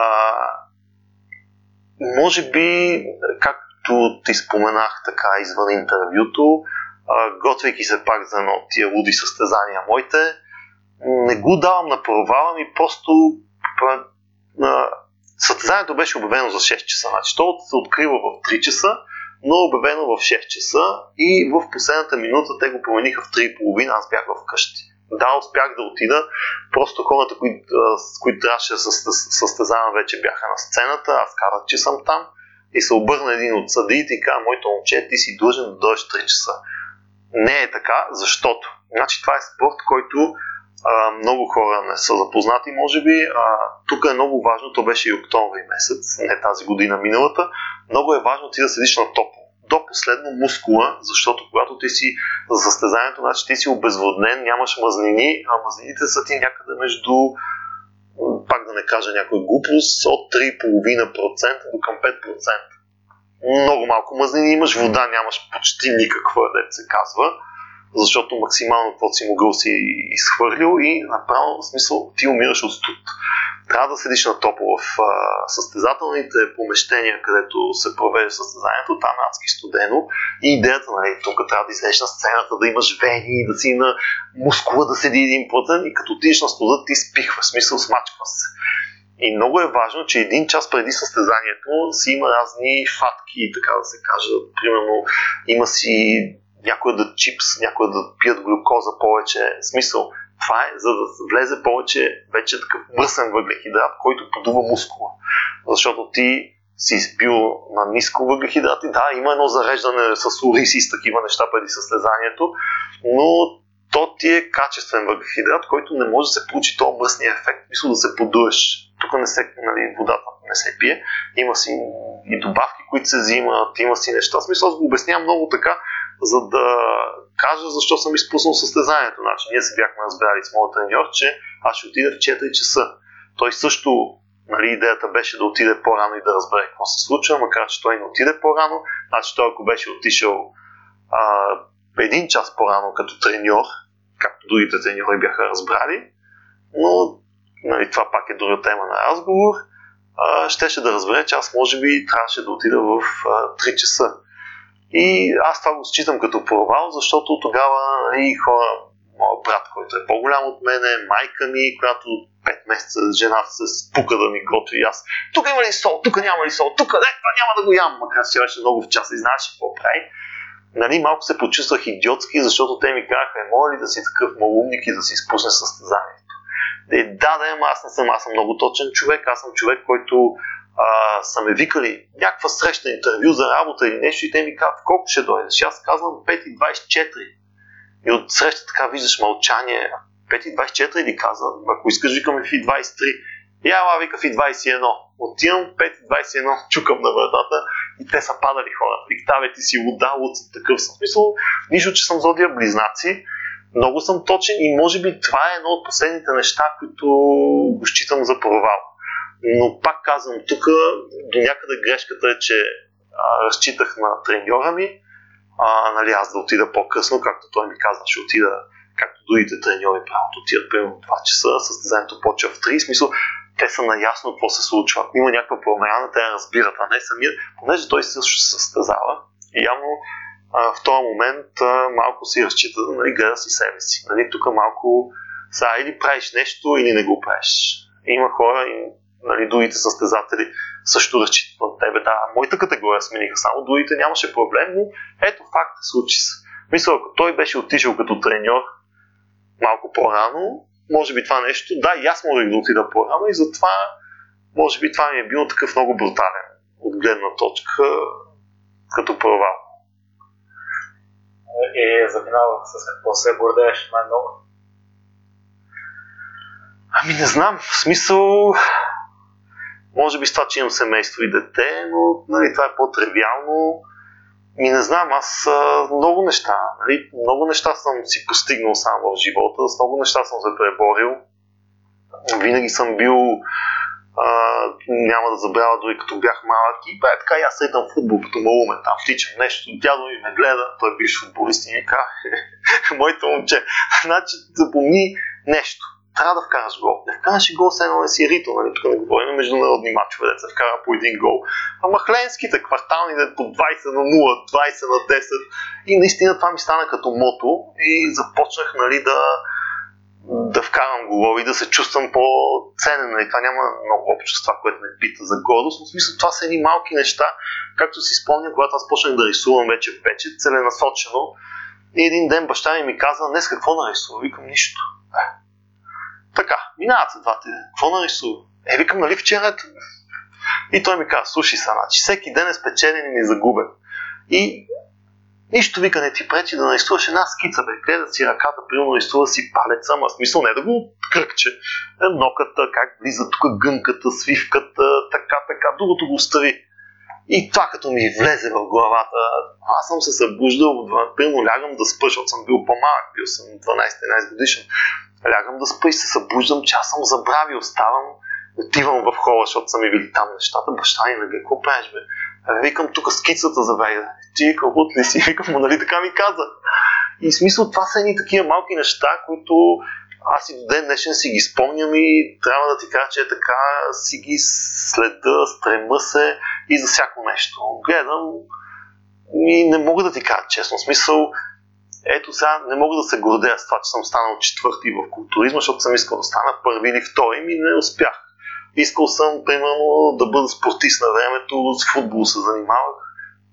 може би, как както ти споменах така извън интервюто, готвейки се пак за едно от тия луди състезания моите, не го давам на провала ми, просто състезанието беше обявено за 6 часа. Значи, то се открива в 3 часа, но обявено в 6 часа и в последната минута те го промениха в 3.30, аз бях вкъщи. Да, успях да отида, просто хората, които, с които трябваше да състезавам, вече бяха на сцената, аз казах, че съм там и се обърна един от съдиите и каза, моето момче, ти си длъжен да дойдеш 3 часа. Не е така, защото. Значи това е спорт, който много хора не са запознати, може би. А, тук е много важно, то беше и октомври месец, не тази година, миналата. Много е важно ти да седиш на топло. До последно мускула, защото когато ти си за състезанието, значи ти си обезводнен, нямаш мазнини, а мазнините са ти някъде между пак да не кажа някой глупост, от 3,5% до към 5%. Много малко мазнини имаш, вода нямаш почти никаква, да се казва, защото максимално какво си могъл си изхвърлил и направо в смисъл ти умираш от студ трябва да седиш на топло в а, състезателните помещения, където се провежда състезанието, там е адски студено и идеята, нали, тук трябва да излезеш на сцената, да имаш вени, да си на мускула да седи един плътен и като отидеш на студа ти спихва, в смисъл смачква се. И много е важно, че един час преди състезанието си има разни фатки, така да се каже. Примерно има си някой да чипс, някой да пият глюкоза повече. Смисъл, това е за да влезе повече вече такъв мръсен въглехидрат, който подува мускула. Защото ти си бил на ниско въглехидрати. Да, има едно зареждане с ориси и с такива неща преди състезанието, но то ти е качествен въглехидрат, който не може да се получи този мръсния ефект, мисля да се подуеш. Тук не се, нали, водата не се пие, има си и добавки, които се взимат, има си неща. Смисъл, аз го обяснявам много така, за да кажа защо съм изпуснал състезанието. Значи, ние се бяхме разбрали с моят треньор, че аз ще отида в 4 часа. Той също, нали, идеята беше да отиде по-рано и да разбере какво се случва, макар че той не отиде по-рано. Значи той ако беше отишъл а, един час по-рано като треньор, както другите треньори бяха разбрали, но нали, това пак е друга тема на разговор, а, щеше да разбере, че аз може би трябваше да отида в а, 3 часа. И аз това го считам като провал, защото тогава и хора, моят брат, който е по-голям от мене, майка ми, която 5 месеца жената се спука да ми готви аз. Тук има ли сол, тук няма ли сол, тук не, това няма да го ям, макар че беше много в час и знаеше какво прави. Нали, малко се почувствах идиотски, защото те ми казаха, е, моля ли да си такъв малумник и да си изпусне състезанието. Е, да, да, ама аз не съм, аз съм много точен човек, аз съм човек, който а, са ме викали някаква среща, интервю за работа или нещо и те ми казват колко ще дойдеш. Аз казвам 5.24. И от среща така виждаш мълчание. 5.24 ли каза? Ако искаш, викаме в 23. И ала вика в 21. Отивам 5.21, чукам на вратата и те са падали хората. Виктаве ти си вода, луцът такъв. Смисъл, нищо, че съм зодия близнаци. Много съм точен и може би това е едно от последните неща, които го считам за провал. Но пак казвам, тук до някъде грешката е, че а, разчитах на треньора ми, а, нали, аз да отида по-късно, както той ми каза, ще отида, както другите треньори правят, отидат примерно 2 часа, състезанието почва в 3, смисъл, те са наясно какво се случва. Ако има някаква промяна, те разбират, а не самия, понеже той също се състезава и явно а, в този момент а, малко си разчита, нали, гледа си себе си. Нали, тук малко са или правиш нещо, или не го правиш. Има хора, нали, другите състезатели също разчитат на тебе. Да, моята категория смениха, само другите нямаше проблем, но ето факт, случи се. Мисля, ако той беше отишъл като треньор малко по-рано, може би това нещо, да, и аз можех да отида по-рано и затова, може би това ми е било такъв много брутален от гледна точка като провал. И за финал с какво се гордееш най-много? Ами не знам, в смисъл, може би с това, че имам семейство и дете, но нали, това е по-тривиално. И не знам, аз много неща, нали, много неща съм си постигнал сам в живота, с много неща съм се преборил. Винаги съм бил, а, няма да забравя дори като бях малък и бе, така и аз седам в футбол като малумен, там тичам нещо, дядо ми ме гледа, той е бивш футболист и ми казва, моето момче, значи запомни нещо трябва да вкараш гол. Не вкараш гол, все едно не си рито, нали? Тук не говорим международни матчове, да се вкара по един гол. А махленските, кварталните по 20 на 0, 20 на 10. И наистина това ми стана като мото и започнах нали, да, да вкарам голови, да се чувствам по-ценен. Нали? Това няма много общо с това, което ме пита за гордост, но в смисъл това са едни малки неща, както си спомням, когато аз почнах да рисувам вече вече целенасочено. И един ден баща ми ми каза, днес какво нарисува? Викам нищо. Така, минават се два дни. Какво нарисува? Е, викам, нали вчера? И той ми каза, слушай са, значи всеки ден е спечелен и загубен. И нищо вика не ти пречи да нарисуваш една скица, бе, гледа си ръката, примерно нарисува си палеца, ама смисъл не да го кръгче. Е, ноката, как влиза тук гънката, свивката, така, така, другото го остави. И това като ми влезе в главата, аз съм се събуждал, примерно лягам да спа, защото съм бил по-малък, бил съм 12-13 годишен лягам да спа и се събуждам, че аз съм забравил, ставам, отивам в хола, защото са ми били там нещата. Баща ми, нали, какво правиш, бе? Викам тук скицата за Вейда. Ти от ли си? Викам, му, нали така ми каза. И в смисъл, това са едни такива малки неща, които аз и до ден днешен си ги спомням и трябва да ти кажа, че е така, си ги следа, стрема се и за всяко нещо. Гледам и не мога да ти кажа честно. В смисъл, ето сега не мога да се гордея с това, че съм станал четвърти в културизма, защото съм искал да стана първи или втори и не успях. Искал съм, примерно, да бъда спортист на времето, с футбол се занимавах,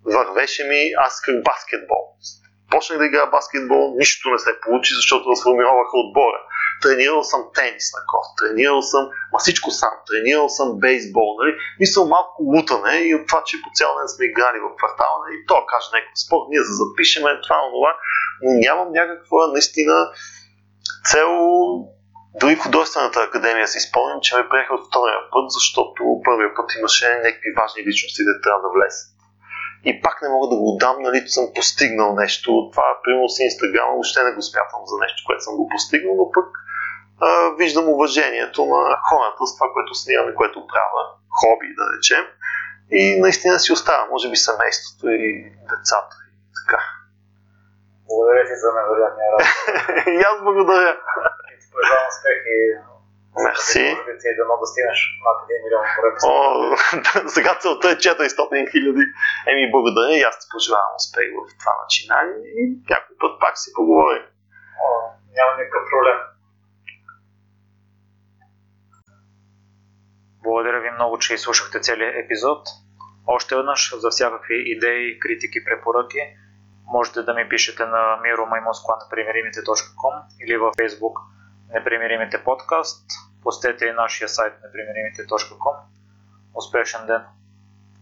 вървеше ми, аз исках баскетбол. Почнах да играя баскетбол, нищо не се получи, защото разформироваха отбора. Тренирал съм тенис на корт, тренирал съм, ма всичко сам, тренирал съм бейсбол, нали? Мисля малко лутане и от това, че по цял ден сме играли в квартала, нали? То каже някакъв спорт, ние за запишеме това, това нямам някаква наистина цел дори художествената академия си спомням, че ме приеха от втория път, защото първия път имаше някакви важни личности, да трябва да влезат. И пак не мога да го отдам, нали, че съм постигнал нещо. Това, примерно с Инстаграм, въобще не го смятам за нещо, което съм го постигнал, но пък а, виждам уважението на хората с това, което снимам и което правя, хоби, да речем. И наистина си остава, може би семейството и децата и така. Благодаря ти за невероятния разговор. и аз благодаря. И ти пожелавам успех и Мерси. Може да мога да стигнеш над 1 милион проекта. О, сега целта е 400 хиляди. Еми, благодаря и аз ти пожелавам успех в това начинание и някой път пак си поговорим. Няма никакъв проблем. Благодаря ви много, че изслушахте целият епизод. Още веднъж за всякакви идеи, критики, препоръки можете да ми пишете на miromaimonskla.непримиримите.com или във Facebook Непримиримите подкаст. Постете и нашия сайт непримиримите.com. Успешен ден!